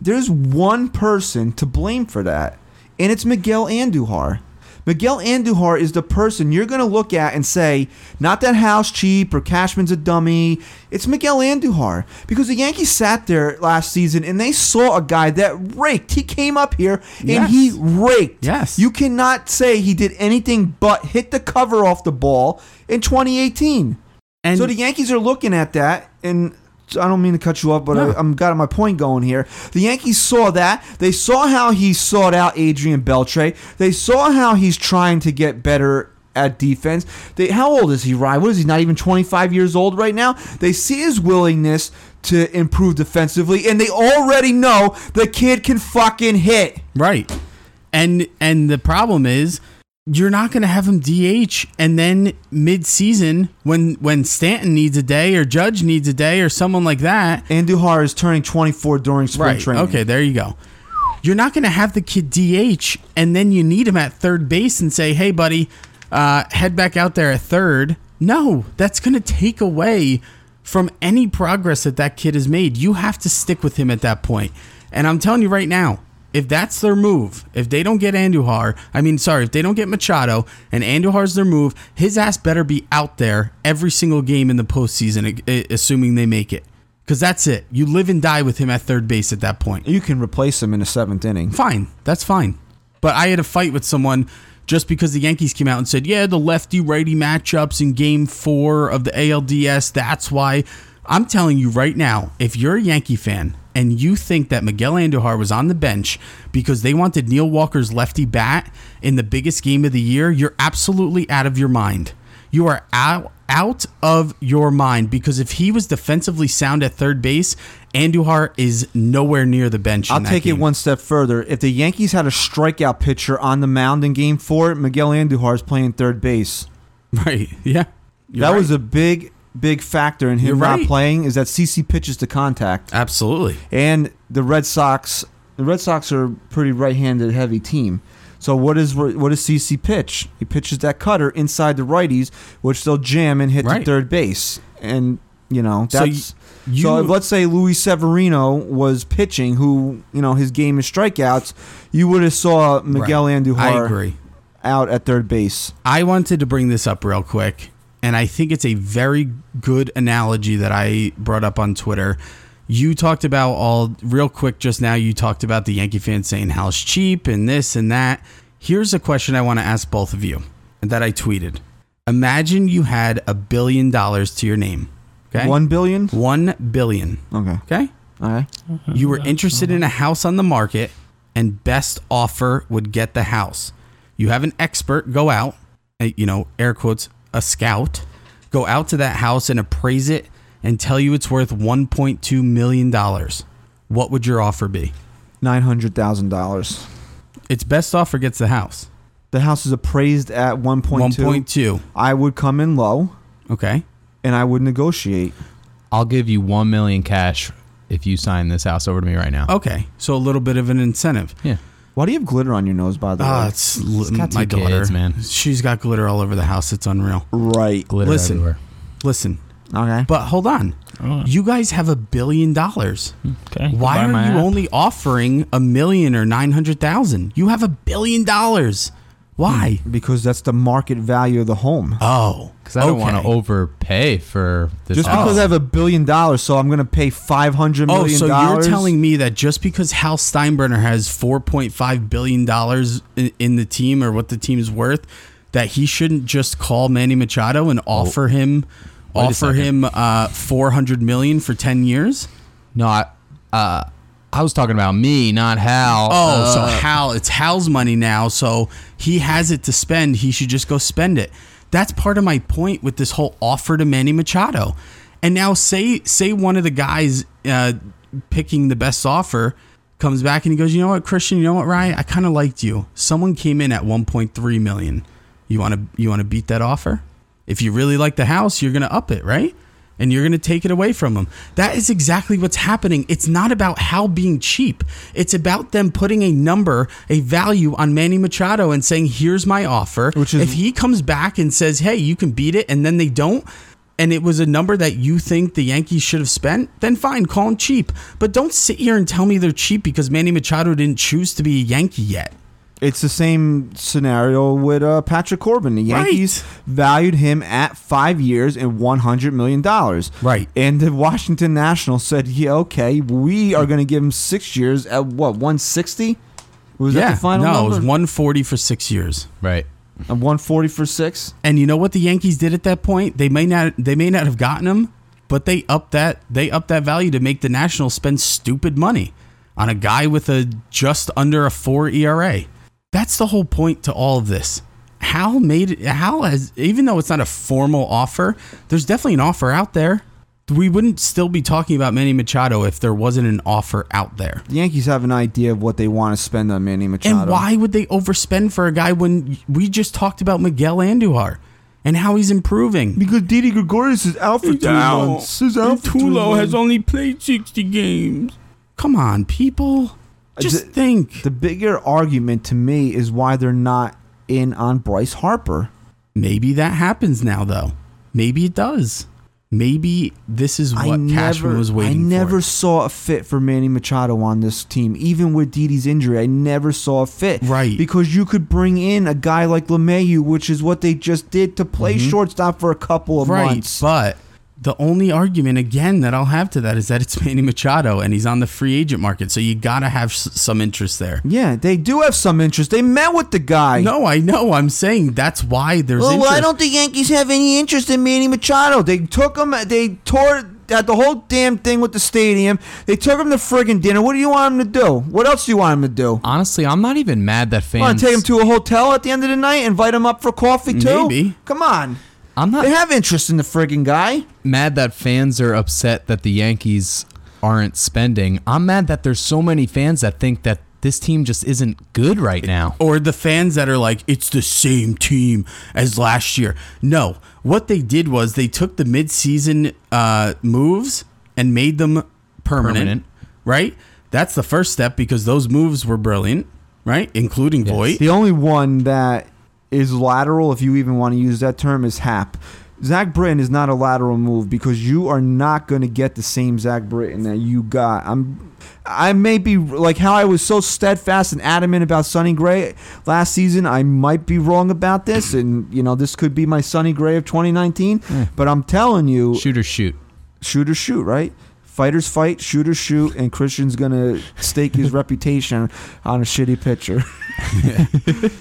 there's one person to blame for that, and it's Miguel Andujar. Miguel Andujar is the person you're going to look at and say, not that Hal's cheap or Cashman's a dummy. It's Miguel Andujar because the Yankees sat there last season and they saw a guy that raked. He came up here and Yes. he raked. Yes. You cannot say he did anything but hit the cover off the ball in 2018. And so the Yankees are looking at that, and I don't mean to cut you off, but No. I, I'm got my point going here. The Yankees saw that. They saw how he sought out Adrian Beltre. They saw how he's trying to get better at defense. They, how old is he, Ryan? What is he? Not even 25 years old right now. They see his willingness to improve defensively, and they already know the kid can fucking hit. Right. And and the problem is you're not going to have him DH and then mid-season when when Stanton needs a day or Judge needs a day or someone like that. Andujar is turning 24 during spring training. Okay, there you go. You're not going to have the kid DH and then you need him at third base and say, "Hey buddy, uh, head back out there at third. No, that's going to take away from any progress that that kid has made. You have to stick with him at that point. And I'm telling you right now, if that's their move, if they don't get Andujar, I mean, sorry, if they don't get Machado and Andujar's their move, his ass better be out there every single game in the postseason, assuming they make it. Because that's it. You live and die with him at third base at that point. You can replace him in the seventh inning. Fine. That's fine. But I had a fight with someone just because the Yankees came out and said, yeah, the lefty righty matchups in game four of the ALDS, that's why. I'm telling you right now, if you're a Yankee fan and you think that Miguel Andujar was on the bench because they wanted Neil Walker's lefty bat in the biggest game of the year, you're absolutely out of your mind. You are out out of your mind because if he was defensively sound at third base, Andujar is nowhere near the bench. I'll take it one step further. If the Yankees had a strikeout pitcher on the mound in Game Four, Miguel Andujar is playing third base. Right? Yeah, You're that right. was a big, big factor in him You're not right. playing. Is that CC pitches to contact, absolutely. and the Red Sox. The Red Sox are a pretty right-handed heavy team. So what is what does CC pitch? He pitches that cutter inside the righties, which they'll jam and hit Right. to third base. And you know So that's you- so. you- If, let's say Luis Severino was pitching, who you know his game is strikeouts, you would have saw Miguel Right. Andujar I agree. out at third base. I wanted to bring this up real quick, and I think it's a very good analogy that I brought up on Twitter. You talked about all real quick just now. You talked about the Yankee fans saying how cheap and this and that. Here's a question I want to ask both of you and that I tweeted. Imagine you had a billion dollars to your name. Okay, One billion. one billion. Okay. Okay, All right. you were interested in a house on the market and best offer would get the house. You have an expert go out, uh, you know, air quotes, a scout, go out to that house and appraise it and tell you it's worth 1.2 million dollars. What would your offer be? Nine hundred thousand dollars. Its best offer gets the house. The house is appraised at one point two. 1.2. I would come in low Okay. and I would negotiate. I'll give you one million cash if you sign this house over to me right now. Okay. So a little bit of an incentive. Yeah. Why do you have glitter on your nose, by the Ah, way? it's li- got my two daughter, kids, man. She's got glitter all over the house. It's unreal. Right. Glitter Listen. everywhere. Listen, Okay. but hold on. Oh, You guys have a billion dollars. okay. Why Buy are you app. only offering a million or nine hundred thousand? You have a billion dollars. Why? because that's the market value of the home. Oh, Because I don't want to overpay for this. Just house. because I have a billion dollars, so I'm going to pay five hundred Oh, million so dollars. you're telling me that just because Hal Steinbrenner has four point five billion dollars in, in the team or what the team's worth, that he shouldn't just call Manny Machado and offer him Wait offer him uh, four hundred million for ten years? no, I, uh, I was talking about me, not Hal. Oh, Uh, so Hal, it's Hal's money now, so he has it to spend. He should just go spend it. That's part of my point with this whole offer to Manny Machado. And now, say say one of the guys uh, picking the best offer comes back and he goes, you know what, Christian, you know what, Ryan, I kind of liked you. Someone came in at 1.3 million. You want to you want to beat that offer? If you really like the house, you're gonna up it, right? And you're going to take it away from them. That is exactly what's happening. It's not about Hal being cheap. It's about them putting a number, a value on Manny Machado and saying, "Here's my offer." Which is- if he comes back and says, "Hey, you can beat it," and then they don't, and it was a number that you think the Yankees should have spent, then fine, call them cheap. But don't sit here and tell me they're cheap because Manny Machado didn't choose to be a Yankee yet. It's the same scenario with uh, Patrick Corbin. The Right. Yankees valued him at five years and one hundred million dollars. Right. And the Washington Nationals said, "Yeah, okay, we are going to give him six years at what one sixty? Was yeah, that the final no, number? it was 140 for six years. Right. At one forty for six. And you know what the Yankees did at that point? They may not they may not have gotten him, but they upped that they upped that value to make the Nationals spend stupid money on a guy with a just under a 4 ERA. That's the whole point to all of this. Hal made it Hal has even though it's not a formal offer, there's definitely an offer out there. We wouldn't still be talking about Manny Machado if there wasn't an offer out there. The Yankees have an idea of what they want to spend on Manny Machado. And why would they overspend for a guy when we just talked about Miguel Andujar and how he's improving? Because Didi Gregorius is out for two months. He's out for two only played 60 games. Come on, people. Just the- think. The bigger argument to me is why they're not in on Bryce Harper. Maybe that happens now, though. Maybe it does. Maybe this is what Cashman was waiting for. I never for. saw a fit for Manny Machado on this team. Even with Didi's injury, I never saw a fit. Right. Because you could bring in a guy like LeMahieu, which is what they just did to play shortstop for a couple of Mm-hmm. Right, months. but the only argument again that I'll have to that is that it's Manny Machado and he's on the free agent market, so you gotta have s- some interest there. yeah, they do have some interest. They met with the guy. No, I know. I'm saying that's why there's Well, interest. why don't the Yankees have any interest in Manny Machado? They took him. They tore had the whole damn thing with the stadium. They took him to friggin' dinner. What do you want him to do? What else do you want him to do? Honestly, I'm not even mad that fans. Want to take him to a hotel at the end of the night? Invite him up for coffee too? Maybe. Come on. I'm not They have interest in the friggin' guy. mad that fans are upset that the Yankees aren't spending. I'm mad that there's so many fans that think that this team just isn't good right now. or the fans that are like it's the same team as last year. No, what they did was they took the midseason uh, moves and made them permanent, Permanent. Right? That's the first step because those moves were brilliant, right? Including Voit. The only one that is lateral, if you even want to use that term, is Happ. Zach Britton is not a lateral move because you are not going to get the same Zach Britton that you got. I'm, I may be like how I was so steadfast and adamant about Sonny Gray last season. I might be wrong about this, and you know this could be my Sonny Gray of 2019. Hmm. But I'm telling you, Shoot or shoot. shoot or shoot, right? Fighters fight, shooters shoot, and Christian's gonna stake his reputation on a shitty pitcher.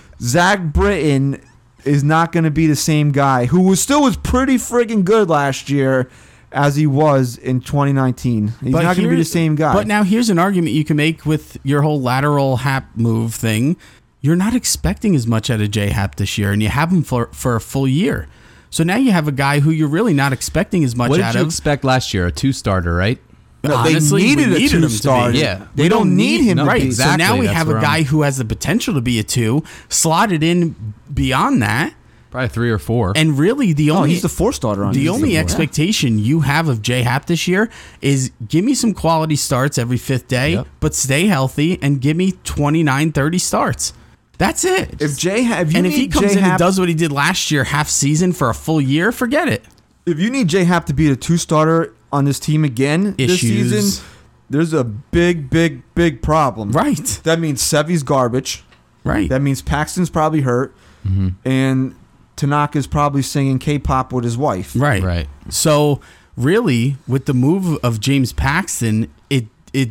Zach Britton is not gonna be the same guy who was still was pretty friggin' good last year as he was in 2019. He's not gonna be the same guy. But now here's an argument you can make with your whole lateral Happ move thing. You're not expecting as much out of J Happ this year, and you have him for for a full year. So now you have a guy who you're really not expecting as much What out did you of. expect last year? A two starter, right? No, Honestly, they we needed a needed him to be. two-star. Yeah. they We don't need him no, right. exactly. So now we That's have a guy I'm- who has the potential to be a two, slotted in beyond that, Probably three or four. and really the Oh, only he's the four starter on the this only team. expectation you have of J Happ this year is give me some quality starts every fifth day, Yep. but stay healthy and give me 29, 30 starts. That's it. If Jay, Ha- if you and if he comes J in and does what he did last year, half season for a full year, forget it. if you need J Happ to be a two starter on this team again this season, there's a big, big, big problem. Right. That means Sevy's garbage. Right. That means Paxton's probably hurt, mm-hmm. and Tanaka's probably singing K-pop with his wife. Right. Right. So really, with the move of James Paxton, it it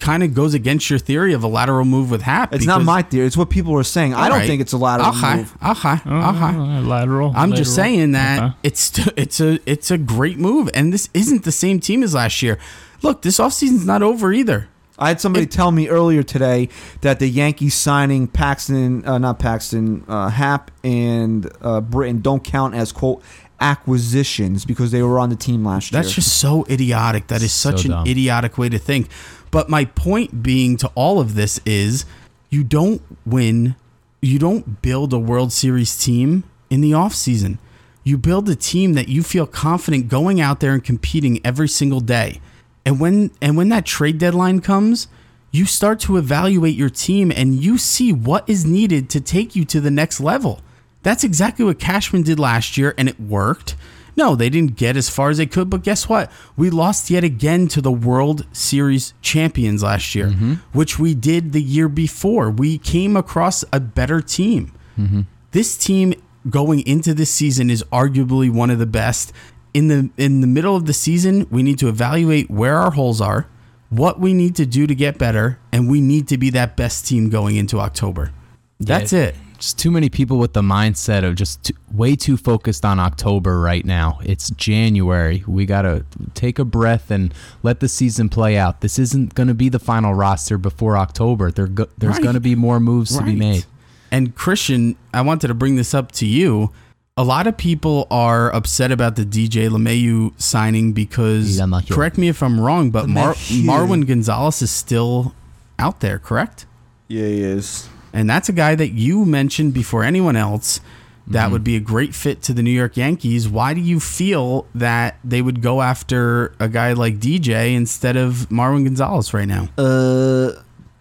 kind of goes against your theory of a lateral move with Happ. It's not my theory. It's what people are saying. I don't right. think it's a lateral Okay. move. Okay. Okay. Uh, lateral. I'm just saying that Okay. it's st- it's a it's a great move, and this isn't the same team as last year. Look, this offseason's not over either. I had somebody tell me earlier today that the Yankees signing Paxton, uh, not Paxton, uh, Happ and uh, Britton don't count as quote acquisitions because they were on the team last year. That's just so idiotic. That is So such an idiotic way to think. But my point being to all of this is you don't win, you don't build a World Series team in the offseason. You build a team that you feel confident going out there and competing every single day. And when and when that trade deadline comes, you start to evaluate your team and you see what is needed to take you to the next level. That's exactly what Cashman did last year, and it worked. No, they didn't get as far as they could, but guess what? We lost yet again to the World Series champions last year, mm-hmm. which we did the year before. We came across a better team. Mm-hmm. This team going into this season is arguably one of the best. In the in the middle of the season, we need to evaluate where our holes are, what we need to do to get better, and we need to be that best team going into October. That's Yeah. it. Just too many people with the mindset of just too, way too focused on October right now. It's January. We got to take a breath and let the season play out. This isn't going to be the final roster before October. There go, there's Right. going to be more moves to be made. And Christian, I wanted to bring this up to you. A lot of people are upset about the DJ LeMahieu signing because, LeMahieu. correct me if I'm wrong, but Mar- Marwin Gonzalez is still out there, correct? yeah, he is. And that's a guy that you mentioned before anyone else that would be a great fit to the New York Yankees. Why do you feel that they would go after a guy like DJ instead of Marwin Gonzalez right now? Uh,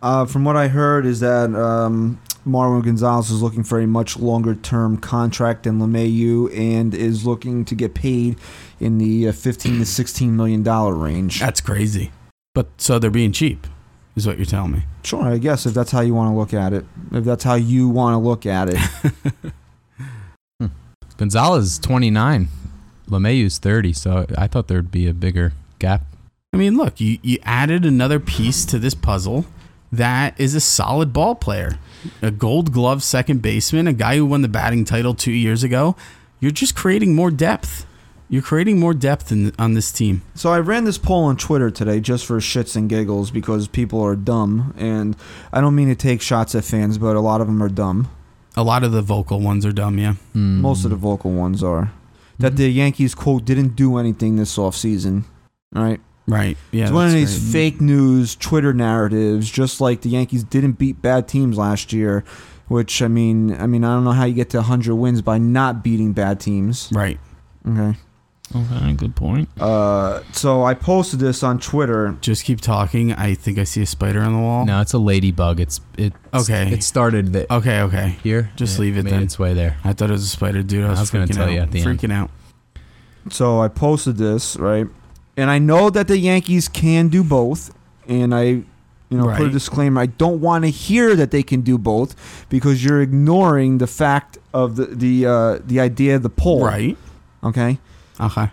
uh, from what I heard is that um, Marwin Gonzalez is looking for a much longer term contract than LeMahieu and is looking to get paid in the uh, 15 to 16 million dollar range. That's crazy. But so they're being cheap, is what you're telling me. Sure, I guess if that's how you want to look at it. If that's how you want to look at it. Hmm. Gonzalez is 29. LeMahieu's 30, so I thought there'd be a bigger gap. I mean, look, you, you added another piece to this puzzle that is a solid ball player. A gold glove second baseman, a guy who won the batting title two years ago. You're just creating more depth. You're creating more depth in, on this team. So I ran this poll on Twitter today just for shits and giggles because people are dumb, and I don't mean to take shots at fans, but a lot of them are dumb. A lot of the vocal ones are dumb, yeah. Mm. Most of the vocal ones are. That the Yankees quote didn't do anything this offseason. All right. Right. Right. Yeah. it's one of these right. fake news Twitter narratives, just like the Yankees didn't beat bad teams last year. Which I mean, I mean, I don't know how you get to 100 wins by not beating bad teams. Right. Okay. Okay, good point. Uh, so I posted this on Twitter. Just keep talking. I think I see a spider on the wall. No, it's a ladybug. It's it. Okay. It started the, Okay. Okay. here. Just leave it made then. its way there. I thought it was a spider, dude. I was, I was gonna freaking tell out. you at the end. freaking out. So I posted this right, and I know that the Yankees can do both, and I, you know, put a disclaimer. I don't want to hear that they can do both because you're ignoring the fact of the the uh, the idea of the poll. Right. Okay. Okay.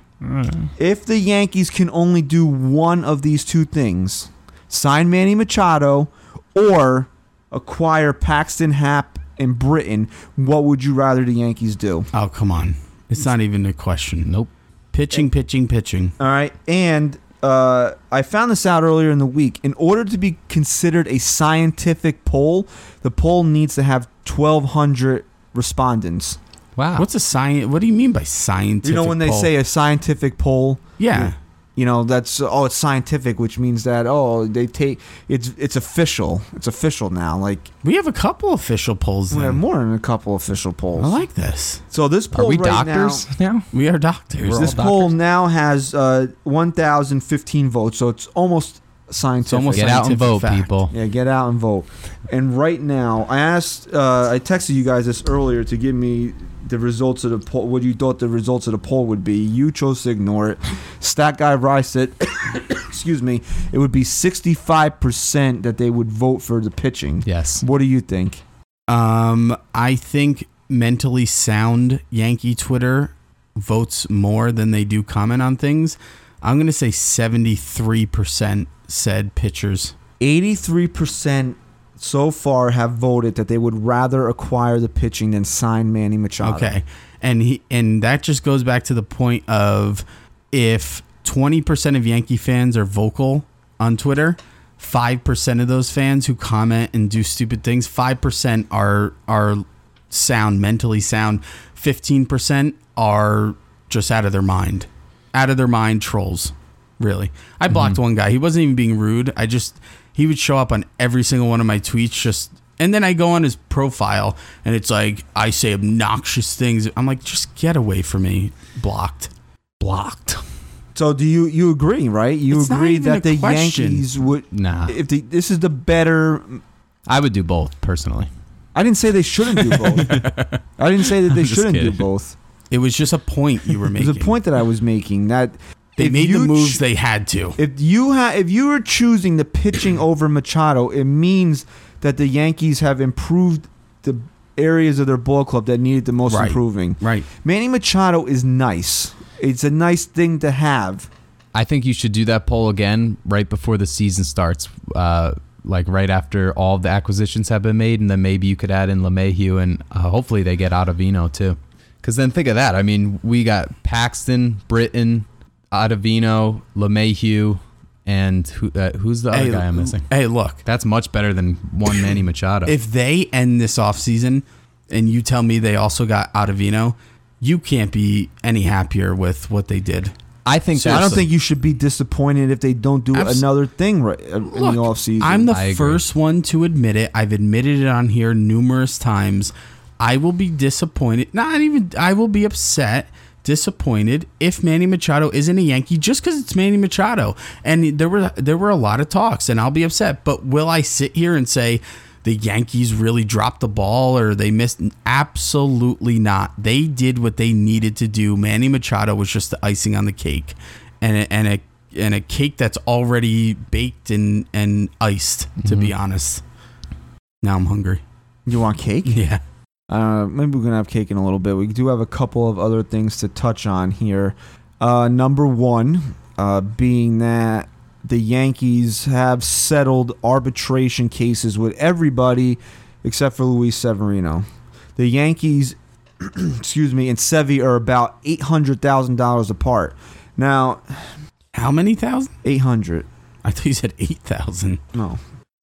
If the Yankees can only do one of these two things, sign Manny Machado or acquire Paxton Happ and Britton, what would you rather the Yankees do? Oh come on. It's not even a question. Nope. Pitching, pitching, pitching. All right. And uh, I found this out earlier in the week. In order to be considered a scientific poll, the poll needs to have 1,200 respondents. Wow. What's a science? What do you mean by scientific? You know, when they poll? say a scientific poll, yeah. you know that's oh it's scientific which means that oh they take it's it's official it's official now like we have a couple official polls. we have more than a couple official polls I like this. so this Are poll we right doctors now? We are doctors. We're this poll doctors? now has uh 1015 votes so it's almost scientific almost Get out and Scientific vote, fact. people. yeah get out and vote and right now i asked uh i texted you guys this earlier to give me the results of the poll what you thought the results of the poll would be you chose to ignore it stat guy rice said excuse me it would be 65% that they would vote for the pitching Yes. what do you think Um, I think mentally sound Yankee Twitter votes more than they do comment on things. I'm gonna say 73% said pitchers. 83% so far have voted that they would rather acquire the pitching than sign Manny Machado. Okay, and he and that just goes back to the point of if 20% of Yankee fans are vocal on Twitter, five percent of those fans who comment and do stupid things, five percent are are sound, mentally sound. Fifteen percent are just out of their mind, out of their mind trolls. Really, I blocked mm-hmm. one guy. He wasn't even being rude. I just he would show up on every single one of my tweets. Just and then I go on his profile and it's like I say obnoxious things. I'm like, just get away from me. Blocked. Blocked. So do you you agree, right? You It's agree that the question. Yankees would Nah. if the, this is the better I would do both personally. I didn't say they shouldn't do both. I didn't say that they I'm shouldn't do both. It was just a point you were making. There's a point that I was making that They if made the moves ch- they had to. If you ha- if you were choosing the pitching over Machado, it means that the Yankees have improved the areas of their ball club that needed the most Right. improving. Right. Manny Machado is nice. It's a nice thing to have. I think you should do that poll again right before the season starts, uh, like right after all the acquisitions have been made, and then maybe you could add in LeMahieu, and uh, hopefully they get Ottavino too. Because then think of that. I mean, we got Paxton, Britton, Ottavino, LeMahieu, and who, uh, who's the other Hey, guy I'm missing? Hey, look. That's much better than one Manny Machado. If they end this offseason and you tell me they also got Ottavino, you can't be any happier with what they did. I think I don't think you should be disappointed if they don't do Abs- another thing right, uh, in the Look, offseason. I'm the I agree. first one to admit it. I've admitted it on here numerous times. I will be disappointed. Not even I will be upset, disappointed if Manny Machado isn't a Yankee just because it's Manny Machado. And there were there were a lot of talks, and I'll be upset. But will I sit here and say the Yankees really dropped the ball or they missed? Absolutely not. They did what they needed to do. Manny Machado was just the icing on the cake, and a, and a and a cake that's already baked and and iced. To be mm-hmm. honest, now I'm hungry. you want cake? Yeah. Uh, maybe we're gonna have cake in a little bit. We do have a couple of other things to touch on here. Uh, number one, uh, being that the Yankees have settled arbitration cases with everybody except for Luis Severino. The Yankees excuse me, and Sevi are about eight hundred thousand dollars apart. Now, How many thousand? eight hundred. I thought you said eight thousand. No.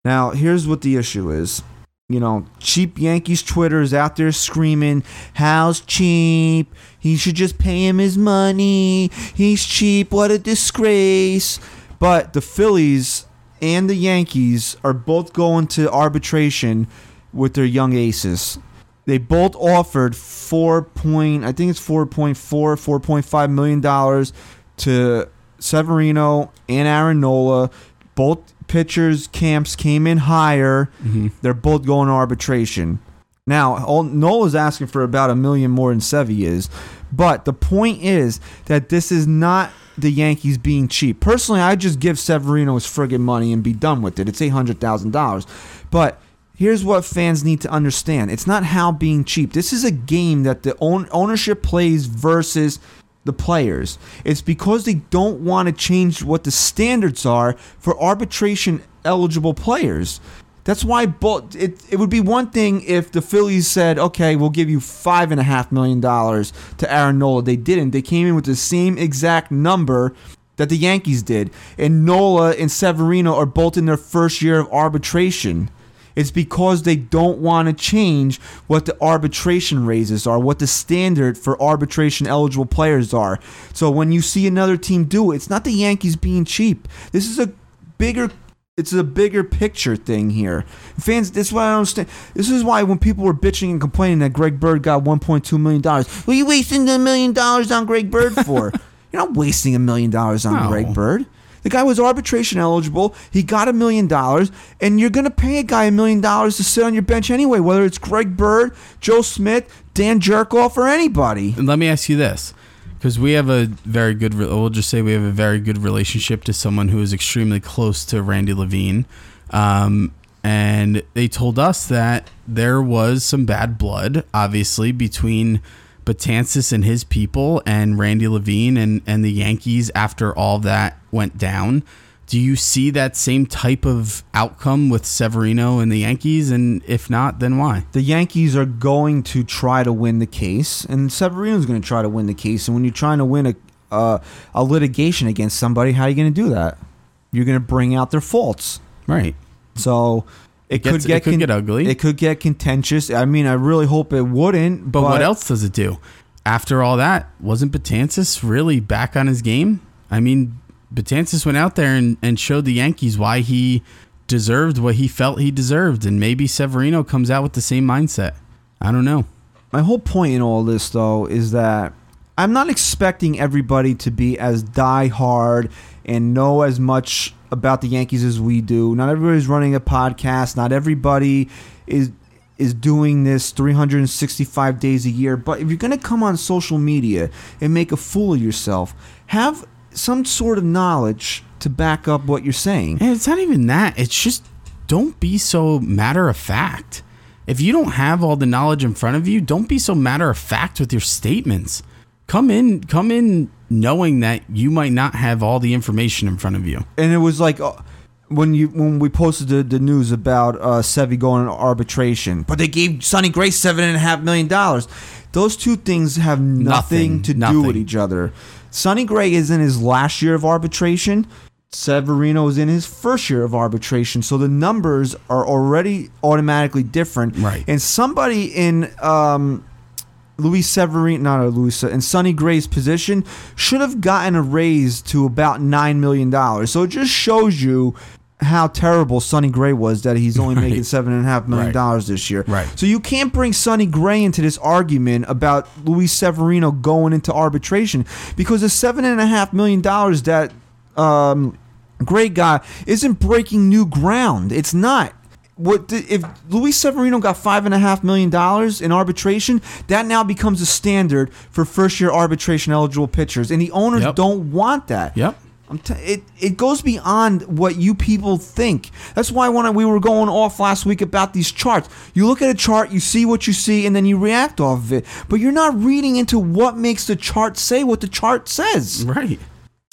Now, here's what the issue is. You know, cheap Yankees Twitter is out there screaming, Hal's cheap? He should just pay him his money. He's cheap. What a disgrace. But the Phillies and the Yankees are both going to arbitration with their young aces. They both offered four point, I think it's 4.4, 4.5 million dollars to Severino and Aaron Nola. Both pitchers' camps came in higher. Mm-hmm. They're both going to arbitration. Now, all, Nola's asking for about a million more than Sevy is, but the point is that this is not the Yankees being cheap. Personally, I just give Severino his friggin' money and be done with it. It's eight hundred thousand dollars, but here's what fans need to understand: it's not Hal being cheap. This is a game that the own, ownership plays versus the players. It's because they don't want to change what the standards are for arbitration eligible players. That's why it, it would be one thing if the Phillies said, okay, we'll give you five and a half million dollars to Aaron Nola. They didn't. They came in with the same exact number that the Yankees did. And Nola and Severino are both in their first year of arbitration. It's because they don't want to change what the arbitration raises are, what the standard for arbitration eligible players are. So when you see another team do it, it's not the Yankees being cheap. This is a bigger it's a bigger picture thing here. Fans, this is what I don't understand. This is why when people were bitching and complaining that Greg Bird got 1.2 million dollars, what are you wasting a million dollars on Greg Bird for? You're not wasting a million dollars on No. Greg Bird. The guy was arbitration eligible. He got a million dollars, and you're going to pay a guy a million dollars to sit on your bench anyway, whether it's Greg Bird, Joe Smith, Dan Jerkoff, or anybody. And let me ask you this, because we have a very good. re- We'll just say we have a very good relationship to someone who is extremely close to Randy Levine, um, and they told us that there was some bad blood, obviously, between Betances and his people and Randy Levine and and the Yankees after all that went down. Do you see that same type of outcome with Severino and the Yankees? And if not, then why? the Yankees are going to try to win the case, and Severino's going to try to win the case. And when you're trying to win a uh, a litigation against somebody, how are you going to do that? You're going to bring out their faults. Right. So it, gets- could get it could get ugly. It could get contentious. I mean, I really hope it wouldn't. But, what else does it do? After all that, wasn't Betances really back on his game? I mean, Betances went out there and, and showed the Yankees why he deserved what he felt he deserved. And maybe Severino comes out with the same mindset. I don't know. My whole point in all this, though, is that I'm not expecting everybody to be as die hard and know as much about the Yankees as we do. Not everybody's running a podcast. Not everybody is is doing this 365 days a year. But if you're going to come on social media and make a fool of yourself, have some sort of knowledge to back up what you're saying. And it's not even that. It's just don't be so matter of fact. If you don't have all the knowledge in front of you, don't be so matter of fact with your statements. Come in, come in knowing that you might not have all the information in front of you. and it was like uh, when you when we posted the, the news about uh, Sevy going to arbitration, but they gave Sonny Gray seven and a half million dollars. Those two things have nothing, Nothing, to do with each other. Sonny Gray is in his last year of arbitration. Severino is in his first year of arbitration, so the numbers are already automatically different. Right. And somebody in um, Luis Severino, not a Luis, in Sonny Gray's position should have gotten a raise to about nine million dollars. So it just shows you how terrible Sonny Gray was that he's only Right. making seven and a half million Right. dollars this year. Right. So you can't bring Sonny Gray into this argument about Luis Severino going into arbitration because the seven and a half million dollars that um, Gray got isn't breaking new ground. It's not. What if Luis Severino got five and a half million dollars in arbitration? That now becomes a standard for first year arbitration eligible pitchers, and the owners Yep. don't want that. Yep. I'm t- it it goes beyond what you people think. That's why when I, we were going off last week about these charts, you look at a chart, you see what you see, and then you react off of it. But you're not reading into what makes the chart say what the chart says. Right.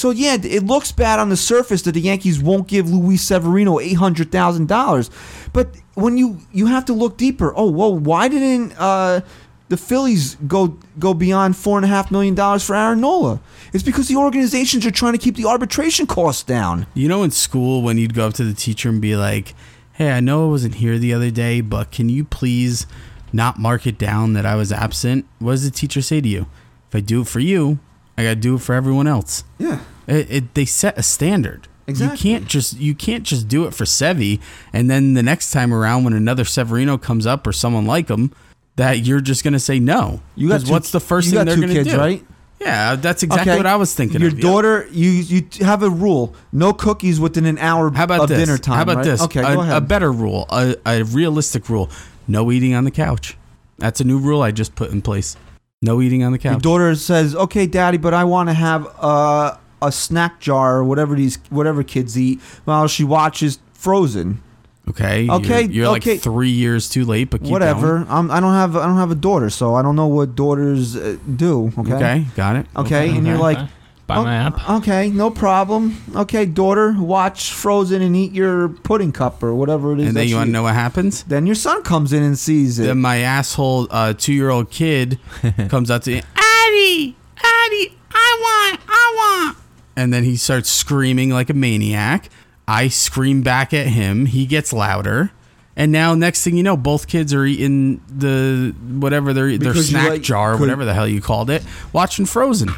So yeah, it looks bad on the surface that the Yankees won't give Luis Severino eight hundred thousand dollars, but when you you have to look deeper. Oh, whoa, why didn't uh, the Phillies go go beyond four and a half million dollars for Aaron Nola? It's because the organizations are trying to keep the arbitration costs down. You know, in school, when you'd go up to the teacher and be like, "Hey, I know I wasn't here the other day, but can you please not mark it down that I was absent?" What does the teacher say to you? If I do it for you, I got to do it for everyone else. Yeah. It, it, they set a standard. Exactly. You can't just you can't just do it for Sevi, and then the next time around when another Severino comes up or someone like him, that you're just gonna say no. You got two- what's the first thing they're gonna kids, do? right? Yeah, that's exactly what I was thinking. Your of, yeah. daughter, you you have a rule: no cookies within an hour How about of this? dinner time. How about right? this? Okay, a, go ahead. a better rule, a, a realistic rule: no eating on the couch. That's a new rule I just put in place. No eating on the couch. Your daughter says, "Okay, daddy, but I want to have a a snack jar or whatever these whatever kids eat while she watches Frozen. okay. Okay, You're, you're okay. like three years too late, but keep whatever. going. I'm, I don't have I don't have a daughter, so I don't know what daughters uh, do. Okay. Okay, got it. Okay, and you're like, Buy "Oh, my app. Okay, no problem. Okay, daughter, watch Frozen and eat your pudding cup or whatever it is. And then you want to know what happens? Then your son comes in and sees it. Then my asshole uh, two-year-old kid comes out to me, Addie, Addie, I want, I want, and then he starts screaming like a maniac. I scream back at him. He gets louder. And now, next thing you know, both kids are eating the whatever their their Because you snack like- jar, could- whatever the hell you called it, watching Frozen.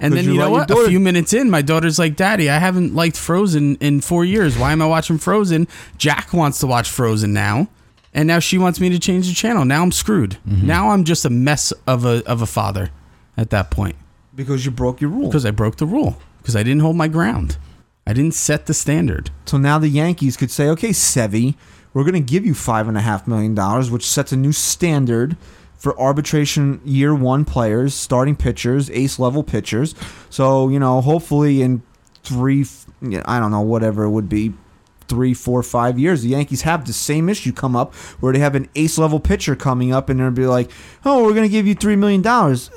And then you you know what? daughter- A few minutes in, my daughter's like, "Daddy, I haven't liked Frozen in four years. Why am I watching Frozen?" Jack wants to watch Frozen now, and now she wants me to change the channel. Now I'm screwed. Mm-hmm. Now I'm just a mess of a of a father at that point because you broke your rule. because I broke the rule because I didn't hold my ground. I didn't set the standard. So now the Yankees could say, okay, Sevy, we're going to give you five and a half million dollars, which sets a new standard for arbitration year one players, starting pitchers, ace level pitchers. So you know, hopefully in three, I don't know, whatever it would be. Three, four, five years, the Yankees have the same issue come up where they have an ace level pitcher coming up, and they'll be like, "Oh, we're gonna give you three million dollars,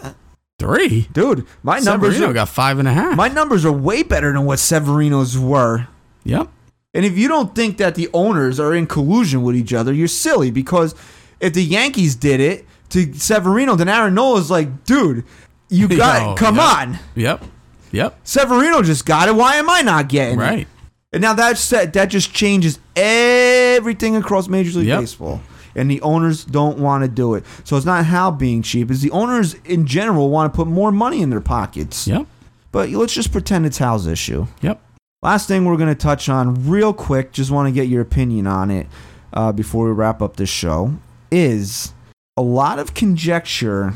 Three. dude." My numbers, Severino are, got five and a half. my numbers are way better than what Severino's were. yep. And if you don't think that the owners are in collusion with each other, you're silly because if the Yankees did it to Severino, then Aaron Nola's like, dude, you got Yo. Come yep. on. Yep. Yep. Severino just got it. Why am I not getting it? Right. And now that's that that just changes everything across Major League Yep. Baseball. And the owners don't want to do it. So it's not Hal being cheap, it's the owners in general want to put more money in their pockets. Yep. But let's just pretend it's Hal's issue. Yep. Last thing we're going to touch on real quick, just want to get your opinion on it uh, before we wrap up this show, is a lot of conjecture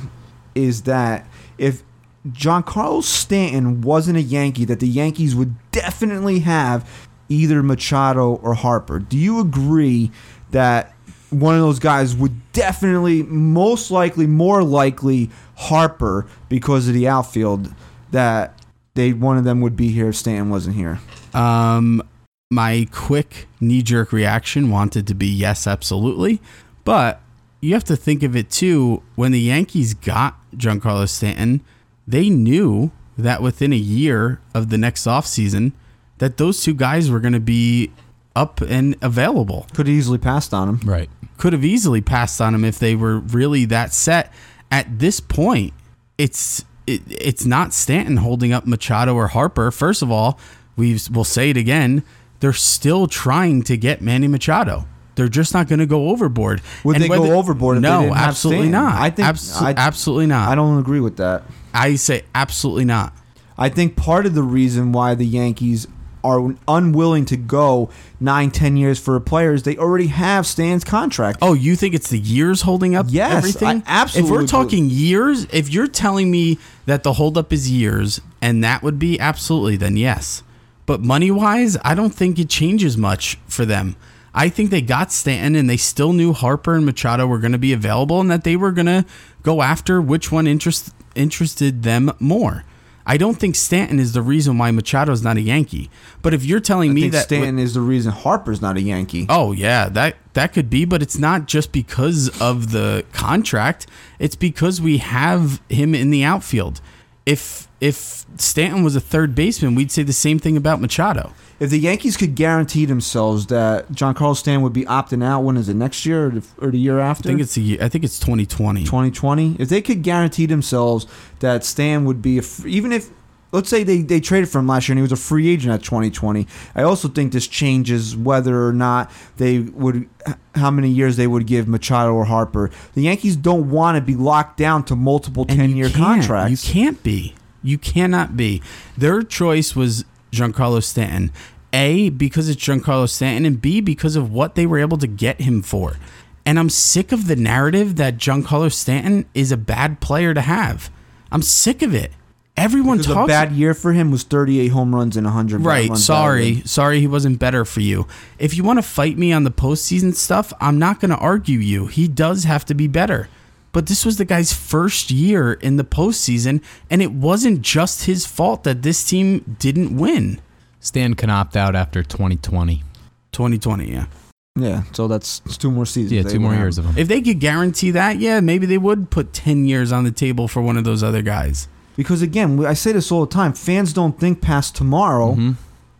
is that if Giancarlo Stanton wasn't a Yankee, that the Yankees would definitely have either Machado or Harper. Do you agree that one of those guys would definitely, most likely, more likely Harper because of the outfield that they one of them would be here if Stanton wasn't here? Um, my quick knee jerk reaction wanted to be yes, absolutely. But you have to think of it too. When the Yankees got Giancarlo Stanton, they knew that within a year of the next offseason, that those two guys were going to be up and available. Could have easily passed on him. Right. Could have easily passed on him if they were really that set. At this point, it's it, it's not Stanton holding up Machado or Harper. First of all, we will say it again. They're still trying to get Manny Machado. They're just not going to go overboard. Would And they go whether- overboard if they no, didn't absolutely Stanton? not. I think- Abso- I- absolutely not. I don't agree with that. I say absolutely not. I think part of the reason why the Yankees are unwilling to go nine, ten years for players they already have Stan's contract. Oh, you think it's the years holding up Yes, everything? I absolutely If we're talking years, if you're telling me that the holdup is years and that would be absolutely, then yes. But money wise, I don't think it changes much for them. I think they got Stanton and they still knew Harper and Machado were going to be available and that they were going to go after which one interest, interested them more. I don't think Stanton is the reason why Machado's not a Yankee. But if you're telling I me think that Stanton is the reason Harper's not a Yankee. Oh yeah, that that could be, but it's not just because of the contract. It's because we have him in the outfield. If if Stanton was a third baseman, we'd say the same thing about Machado. If the Yankees could guarantee themselves that Giancarlo Stan would be opting out, when is it next year or the, or the year I after? think it's a year, I think it's 2020. 2020. If they could guarantee themselves that Stan would be a even if let's say they, they traded for him last year and he was a free agent at 2020. I also think this changes whether or not they would how many years they would give Machado or Harper. The Yankees don't want to be locked down to multiple And 10-year contracts. You can't be. You cannot be. Their choice was Giancarlo Stanton. A, because it's Giancarlo Stanton, and B, because of what they were able to get him for. And I'm sick of the narrative that Giancarlo Stanton is a bad player to have. I'm sick of it. Everyone Because a bad year for him was 38 home runs and 100 Right. runs Sorry. Sorry he wasn't better for you. If you want to fight me on the postseason stuff, I'm not going to argue you. He does have to be better. But this was the guy's first year in the postseason, and it wasn't just his fault that this team didn't win. Stan can opt out after 2020. 2020, yeah. Yeah, so that's two more seasons. Yeah, two more would years have. of him. If they could guarantee that, yeah, maybe they would put 10 years on the table for one of those other guys. Because again, I say this all the time. Fans don't think past tomorrow, Mm-hmm.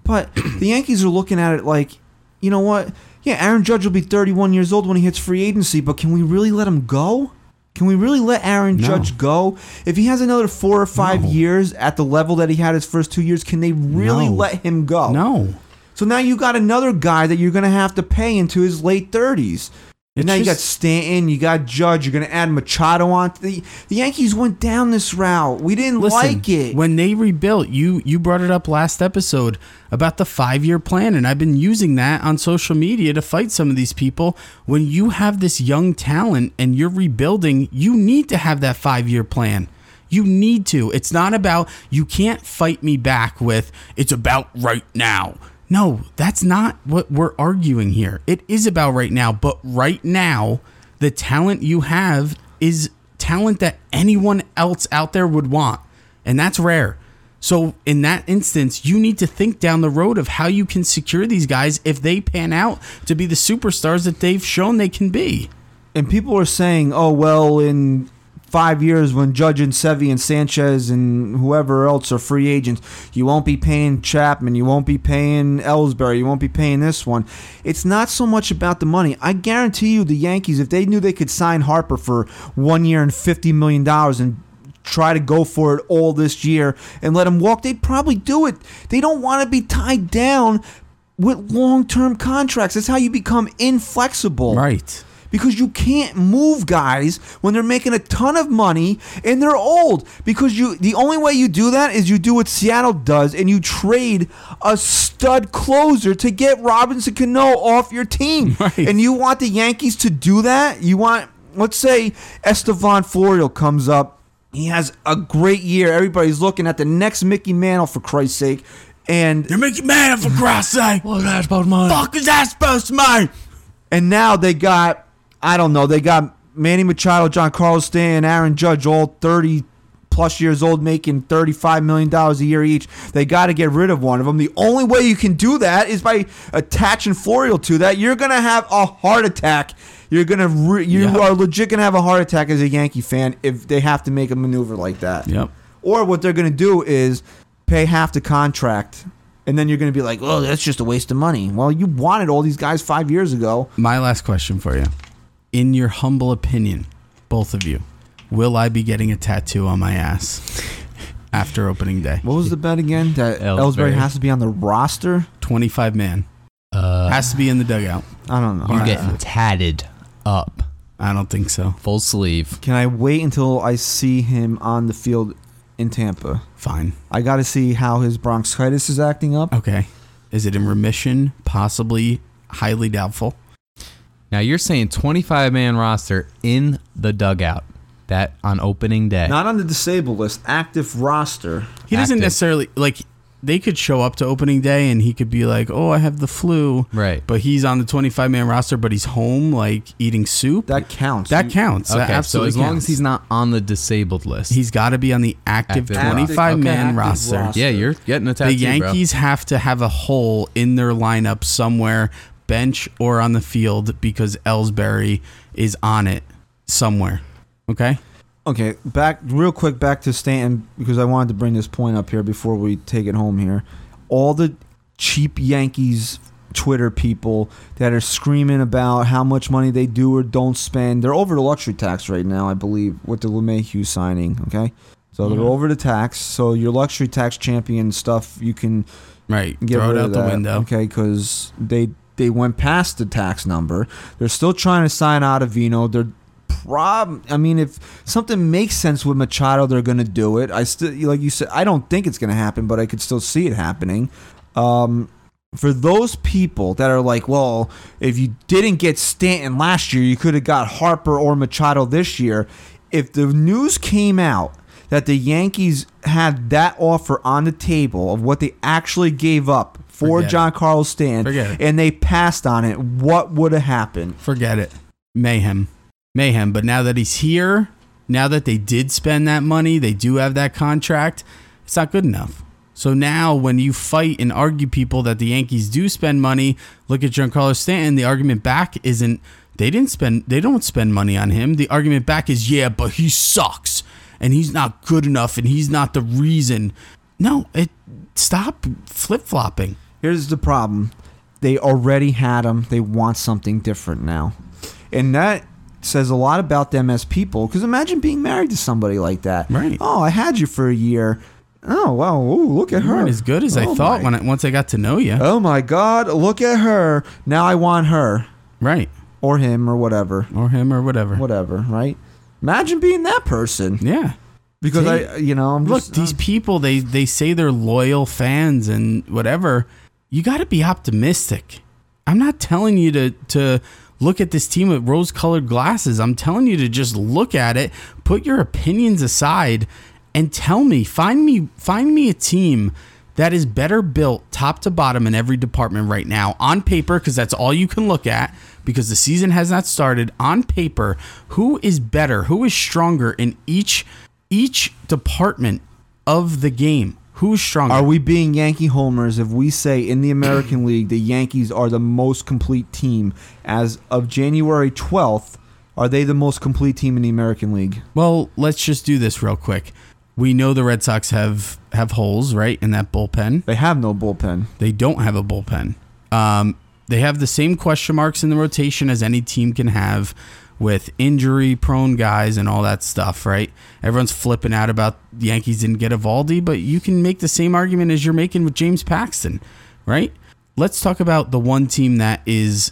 but the Yankees are looking at it like, you know what? Yeah, Aaron Judge will be 31 years old when he hits free agency, but can we really let him go? Can we really let Aaron No. Judge go? If he has another four or five No. years at the level that he had his first two years, can they really No. let him go? No. So now you got another guy that you're going to have to pay into his late 30s. And It's now you got Stanton, you got Judge, you're going to add Machado on. The, the Yankees went down this route. We didn't Listen, like it. When they rebuilt, you you brought it up last episode about the five year plan, and I've been using that on social media to fight some of these people. When you have this young talent and you're rebuilding, you need to have that five year plan. You need to. It's not about you can't fight me back with it's about right now. No, that's not what we're arguing here. It is about right now, but right now, the talent you have is talent that anyone else out there would want. And that's rare. So, in that instance, you need to think down the road of how you can secure these guys if they pan out to be the superstars that they've shown they can be. and people are saying, oh, well, in five years when Judge and Sevy and Sanchez and whoever else are free agents, you won't be paying Chapman, you won't be paying Ellsbury, you won't be paying this one. It's not so much about the money. I guarantee you, the Yankees, if they knew they could sign Harper for one year and $50 million and try to go for it all this year and let him walk, they'd probably do it. They don't want to be tied down with long term contracts. That's how you become inflexible Right. Because you can't move guys when they're making a ton of money and they're old because you the only way you do that is you do what Seattle does and you trade a stud closer to get Robinson Cano off your team Right. and you want the Yankees to do that you want let's say Estevan Florial comes up he has a great year everybody's looking at the next Mickey Mantle for Christ's sake and You're making mad for Christ's sake. What's that supposed to mean? Fuck is that supposed to mean? And now they got, I don't know, they got Manny Machado, Giancarlo Stanton, Aaron Judge, all 30 plus years old, making $35 million a year each. They got to get rid of one of them. The only way you can do that is by attaching Florial to that. You're going to have a heart attack. You're to, re- you Yeah. are legit to have a heart attack as a Yankee fan if they have to make a maneuver like that. Yep. Or what they're going to do is pay half the contract. And then you're going to be like, oh, that's just a waste of money. Well, you wanted all these guys five years ago. My last question for you. In your humble opinion, both of you, will I be getting a tattoo on my ass after opening day? What was the bet again? That Ellsbury, Ellsbury. has to be on the roster? 25 man. Uh, Has to be in the dugout. I don't know. you I- get tatted up, I don't think so. full sleeve. Can I wait until I see him on the field in Tampa? Fine. I got to see how his bronchitis is acting up. Okay. Is it in remission? Possibly. Highly doubtful. Now you're saying 25 man roster in the dugout. That on opening day. Not on the disabled list, active roster. He doesn't Active. necessarily like. They could show up to opening day and he could be like, "Oh, I have the flu," Right. But he's on the 25 man roster, but he's home like eating soup. That counts. that You- counts. That okay, so absolutely as long counts. as he's not on the disabled list. he's got to be on the active, Active 25 man roster. Okay, roster. active yeah, you're getting a tattoo, the Yankees have to have a hole in their lineup somewhere, bench or on the field, because Ellsbury is on it somewhere. Okay. Okay, back real quick back to Stanton because I wanted to bring this point up here before we take it home here. All the cheap Yankees Twitter people that are screaming about how much money they do or don't spend. They're over the luxury tax right now, I believe, with the LeMahieu signing. Okay, so they're mm-hmm. over the tax. So your luxury tax champion stuff, you can Right. get Throw rid it out of the that, window. Okay, because they they went past the tax number. They're still trying to sign Ottavino. They're prob. I mean, if something makes sense with Machado, they're going to do it. I still, like you said, I don't think it's going to happen, but I could still see it happening. Um, for those people that are like, well, if you didn't get Stanton last year, you could have got Harper or Machado this year. If the news came out that the Yankees had that offer on the table of what they actually gave up for Forget. Giancarlo Stanton, Forget it. and they passed on it, what would have happened? Forget it. Mayhem. Mayhem. But now that he's here, now that they did spend that money, they do have that contract, it's not good enough. So now when you fight and argue people that the Yankees do spend money, look at Giancarlo Stanton, the argument back isn't they didn't spend they don't spend money on him. The argument back is yeah, but he sucks and he's not good enough and he's not the reason. No, it stop flip-flopping. Here's the problem. They already had them. They want something different now. And that says a lot about them as people. Because imagine being married to somebody like that. Right. Oh, I had you for a year. Oh, wow. Ooh, look at You her. as good as I Oh thought my- when I, once I got to know you. Oh, my God. Look at her. Now I want her. Right. Or him or whatever. Or him or whatever. Whatever, right? Imagine being that person. Yeah. Because See? I, you know, I'm Look, just. these uh, people they they say they're loyal fans and whatever. You got to be optimistic. I'm not telling you to to look at this team with rose-colored glasses. I'm telling you to just look at it, put your opinions aside and tell me, find me find me a team that is better built top to bottom in every department right now on paper because that's all you can look at because the season has not started on paper who is better who is stronger in each each department of the game who's stronger Are we being Yankee homers if we say in the American League the Yankees are the most complete team as of January 12th? Are they the most complete team in the American League? well let's just do this real quick we know the red sox have have holes right in that bullpen They have no bullpen. They don't have a bullpen. Um, they have the same question marks in the rotation as any team can have with injury prone guys and all that stuff, right? Everyone's flipping out about the Yankees didn't get Eovaldi, but you can make the same argument as you're making with James Paxton, right? Let's talk about the one team that is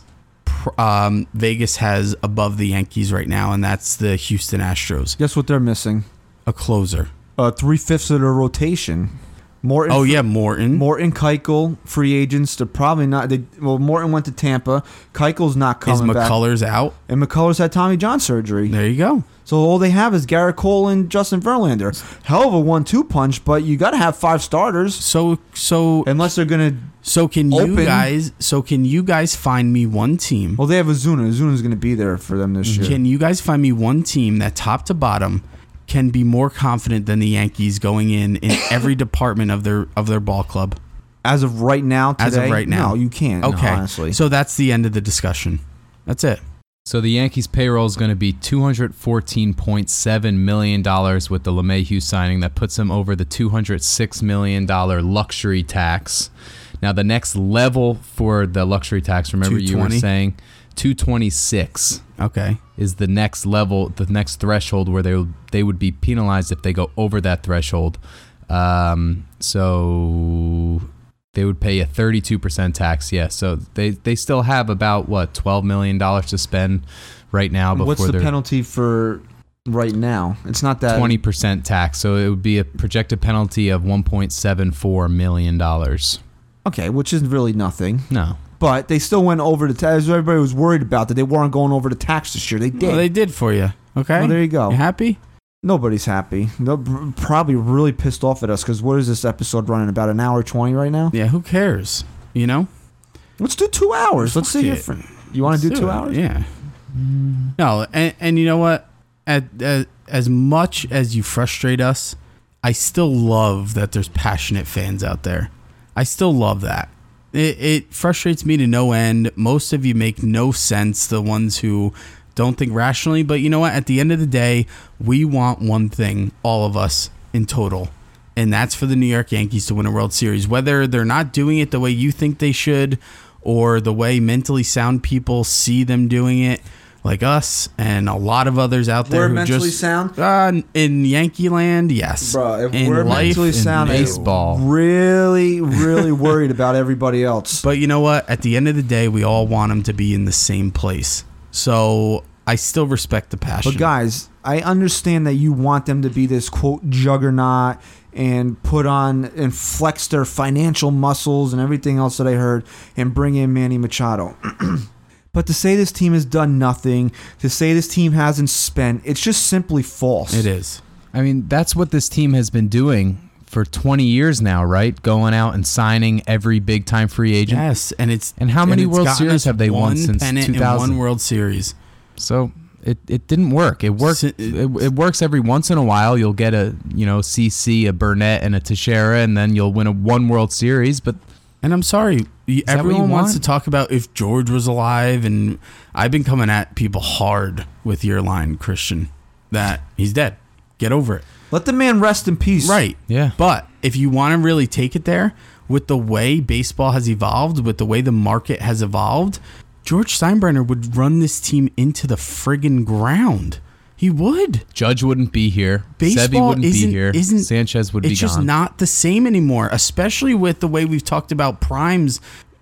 um, Vegas has above the Yankees right now, and that's the Houston Astros. Guess what they're missing? A closer. Uh, Three fifths of their rotation. Morton. Oh yeah, Morton. Morton, Keuchel, free agents. They're probably not. They, well, Morton went to Tampa. Keuchel's not Is coming back. McCullers out? And McCullers had Tommy John surgery. There you go. So all they have is Gerrit Cole and Justin Verlander. Hell of a one-two punch, but you got to have five starters So so unless they're gonna. So can you Open. guys? So can you guys find me one team? Well, they have Osuna. Osuna's gonna be there for them this year. Can you guys find me one team that top to bottom can be more confident than the Yankees going in in every department of their of their ball club? As of right now, today, As of right now. no, you can't. Okay, honestly. so that's the end of the discussion. That's it. So the Yankees' payroll is going to be $214.7 million with the LeMahieu signing. That puts them over the $206 million luxury tax. Now, the next level for the luxury tax, remember you were saying 226 Okay. is the next level, the next threshold where they would- they would be penalized if they go over that threshold. Um, so they would pay a 32% tax. Yeah, so they they still have about what 12 million dollars to spend right now before What's the penalty for right now? It's not that 20% tax. So it would be a projected penalty of 1.74 million dollars. Okay, which is really nothing. No. But they still went over the tax. Everybody was worried about that. They weren't going over the tax this year. They did. Well, they did for you. Okay. Well, there you go. You happy? Nobody's happy. They're probably really pissed off at us because what is this episode running? About an hour twenty right now. Yeah. Who cares? You know. Let's do two hours. Let's Fuck see it. if you want to do Let's two it. hours. Yeah. No, and, and you know what? At, as as much as you frustrate us, I still love that there's passionate fans out there. I still love that. It, it frustrates me to no end. Most of you make no sense. The ones who don't think rationally, but you know what? At the end of the day, we want one thing, all of us in total, and that's for the New York Yankees to win a World Series. Whether they're not doing it the way you think they should, or the way mentally sound people see them doing it, like us and a lot of others out there We're who mentally just sound? uh, in Yankee land, yes, Bro, if in we're life, mentally sound, baseball. really, really worried about everybody else. But you know what? At the end of the day, we all want them to be in the same place. So I still respect the passion. But guys, I understand that you want them to be this quote juggernaut and put on and flex their financial muscles and everything else that I heard and bring in Manny Machado. but to say this team has done nothing, to say this team hasn't spent, it's just simply false. it is. I mean, that's what this team has been doing for 20 years now, right? Going out and signing every big time free agent. Yes, and it's And how many it's World Series have they won since pennant 2000? One World Series. So it, it didn't work. It works. It, it works every once in a while. You'll get a you know CC, a Burnett, and a Teixeira, and then you'll win a one World Series. But And I'm sorry, y- that what everyone wants to talk about if George was alive, and I've been coming at people hard with your line, Christian, that he's dead. Get over it. Let the man rest in peace. Right. Yeah. But if you want to really take it there, with the way baseball has evolved, with the way the market has evolved, George Steinbrenner would run this team into the friggin' ground. He would. Judge wouldn't be here. Sebi Baseball wouldn't be isn't- here. isn't- Sanchez would be gone. it's just gone. not the same anymore, especially with the way we've talked about primes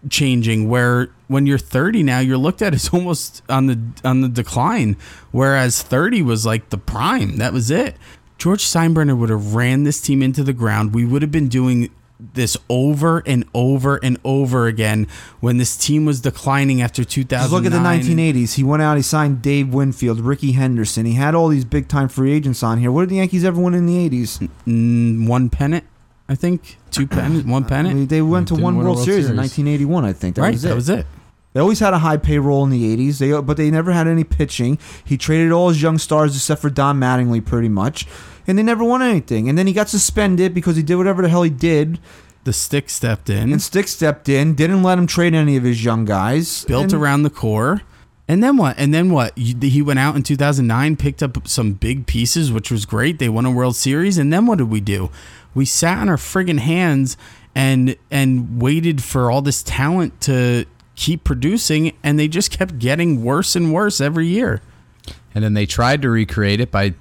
changing where when you're 30 now you're looked at as almost on the on the decline whereas 30 was like the prime that was it George Steinbrenner would have ran this team into the ground we would have been doing this over and over and over again when this team was declining after 2000. Just look at the 1980s. He went out. He signed Dave Winfield, Rickey Henderson. He had all these big time free agents on here. What did the Yankees ever win in the 80s? Mm, one pennant I think two pennants, one I pennant mean, they went to one World, World Series, in 1981. I think that right was it. that was it They always had a high payroll in the 80s, they, but they never had any pitching. He traded all his young stars except for Don Mattingly, pretty much, and they never won anything. And then he got suspended because he did whatever the hell he did. the stick stepped in And Stick stepped in, didn't let him trade any of his young guys. built and around the core. And then what? And then what? He went out in 2009, picked up some big pieces, which was great. They won a World Series. And then what did we do? We sat on our friggin' hands and and waited for all this talent to keep producing, and they just kept getting worse and worse every year. And then they tried to recreate it by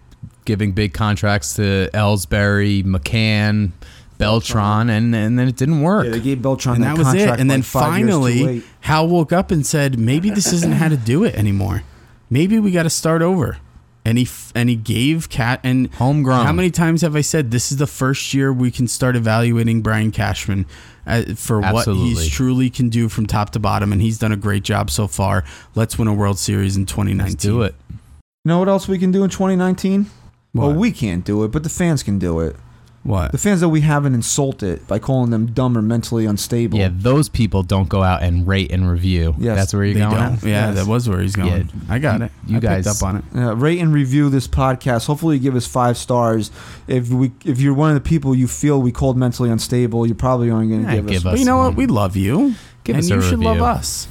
giving big contracts to Ellsbury, McCann, Beltran, uh-huh. and, and then it didn't work. Yeah, they gave Beltran And that, that was it. And then like five finally. Hal woke up and said, "Maybe this isn't how to do it anymore. Maybe we got to start over." And he f- and he gave Cat and Homegrown. How many times have I said this is the first year we can start evaluating Brian Cashman uh, for what Absolutely. he's truly can do from top to bottom, and he's done a great job so far. Let's win a World Series in 2019. Let's do it. You know what else we can do in 2019? Well, we can't do it, but the fans can do it. What? The fans that we haven't insulted by calling them dumb or mentally unstable. Yeah, those people don't go out and rate and review. Yes, That's where you're They going. don't. Yeah, Yes. that was where he's going. Yeah, I got it. you I guys- picked up on it. Uh, rate and review this podcast. Hopefully, you give us five stars. If we, if you're one of the people you feel we called mentally unstable, you're probably only going to Yeah, give, give us. us But you know what? We love you, Give and us you a should love us.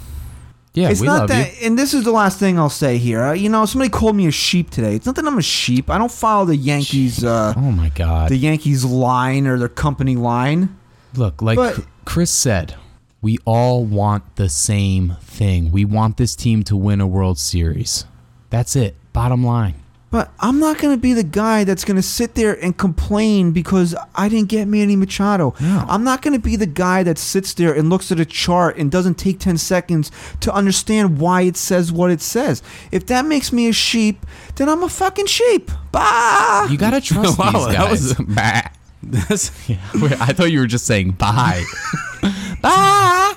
Yeah, it's we not love that, you. and this is the last thing I'll say here. Uh, you know, somebody called me a sheep today. It's not that I'm a sheep. I don't follow the Yankees, uh, Oh my God. the Yankees line or their company line. Look, like But- Chris said, we all want the same thing. We want this team to win a World Series. That's it. Bottom line. But I'm not going to be the guy that's going to sit there and complain because I didn't get Manny Machado. No. I'm not going to be the guy that sits there and looks at a chart and doesn't take 10 seconds to understand why it says what it says. If that makes me a sheep, then I'm a fucking sheep. Bah! You gotta trust Wow, these that guys. was- Bah. That's Yeah, wait, I thought you were just saying bye. bye.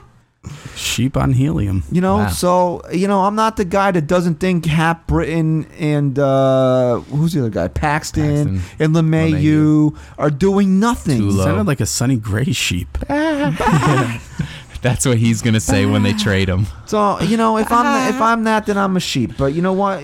Sheep on helium. You know, Wow. so you know, I'm not the guy that doesn't think Happ Britton and uh, who's the other guy, Paxton, Paxton. and LeMahieu are doing nothing. Tulo. Sounded like a Sonny Gray sheep. That's what he's gonna say when they trade him. So you know, if I'm if I'm that, then I'm a sheep. But you know what?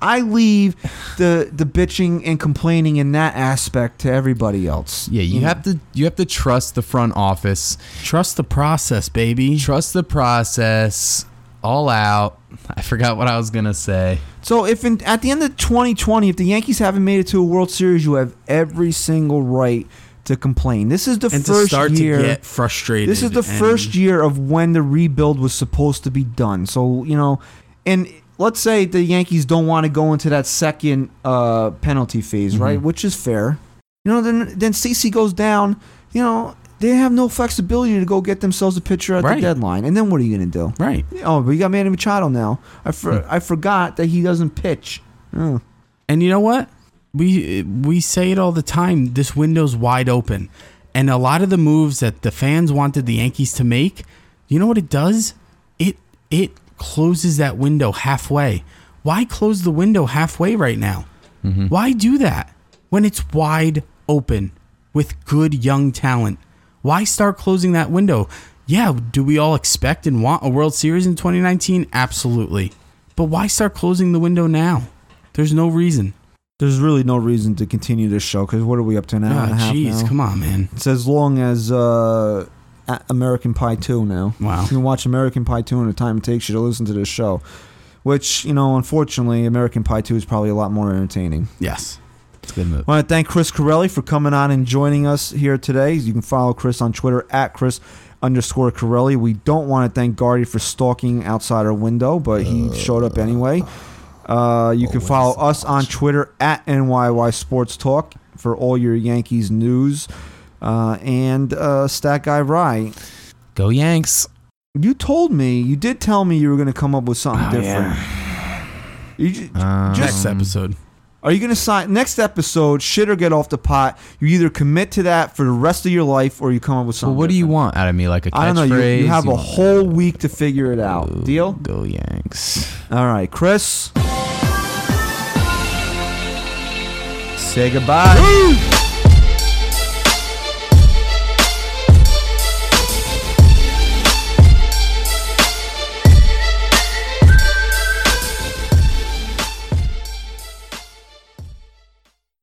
I leave the the bitching and complaining in that aspect to everybody else. Yeah, you have to you have to trust the front office, Trust the process, baby. trust the process, all out. I forgot what I was gonna say. So if in, at the end of 2020, if the Yankees haven't made it to a World Series, you have every single right to complain. This is the and first year. get frustrated. This is the first year of when the rebuild was supposed to be done. So, you know, and let's say the Yankees don't want to go into that second uh, penalty phase, Mm-hmm. right? Which is fair. You know, then then CC goes down, you know, they have no flexibility to go get themselves a pitcher at Right. the deadline. And then what are you going to do? Right. Oh, but you got Manny Machado now. I for, Hmm. I forgot that he doesn't pitch. Oh. And you know what? We we say it all the time. This window's wide open, and a lot of the moves that the fans wanted the Yankees to make, you know what it does? It it closes that window halfway. Why close the window halfway right now? Mm-hmm. Why do that when it's wide open with good young talent? Why start closing that window? Yeah, do we all expect and want a World Series in 2019? Absolutely. But why start closing the window now? There's no reason. There's really no reason to continue this show because what are we up to an hour and a Ah, half jeez, now? come on, man. It's as long as uh, American Pie 2 now. Wow. You can watch American Pie 2 in the time it takes you to listen to this show. Which, you know, unfortunately, American Pie 2 is probably a lot more entertaining. Yes. It's a good move. I want to thank Chris Corelli for coming on and joining us here today. You can follow Chris on Twitter at Chris underscore Corelli. We don't want to thank Guardy for stalking outside our window, but he showed up anyway. Uh, you can follow us on Twitter at NYY Sports Talk for all your Yankees news. Uh, and uh, Stat Guy Rye, Go Yanks. you told me, you did tell me you were going to come up with something Oh, different. You ju- Um, just Next episode. are you going to sign next episode? Shit or get off the pot. You either commit to that for the rest of your life, or you come up with Well, something. what do you want out of me? Like a catchphrase? I don't know. You, you have a want- whole week to figure it out. Deal? Go Yanks. All right, Chris. Say goodbye.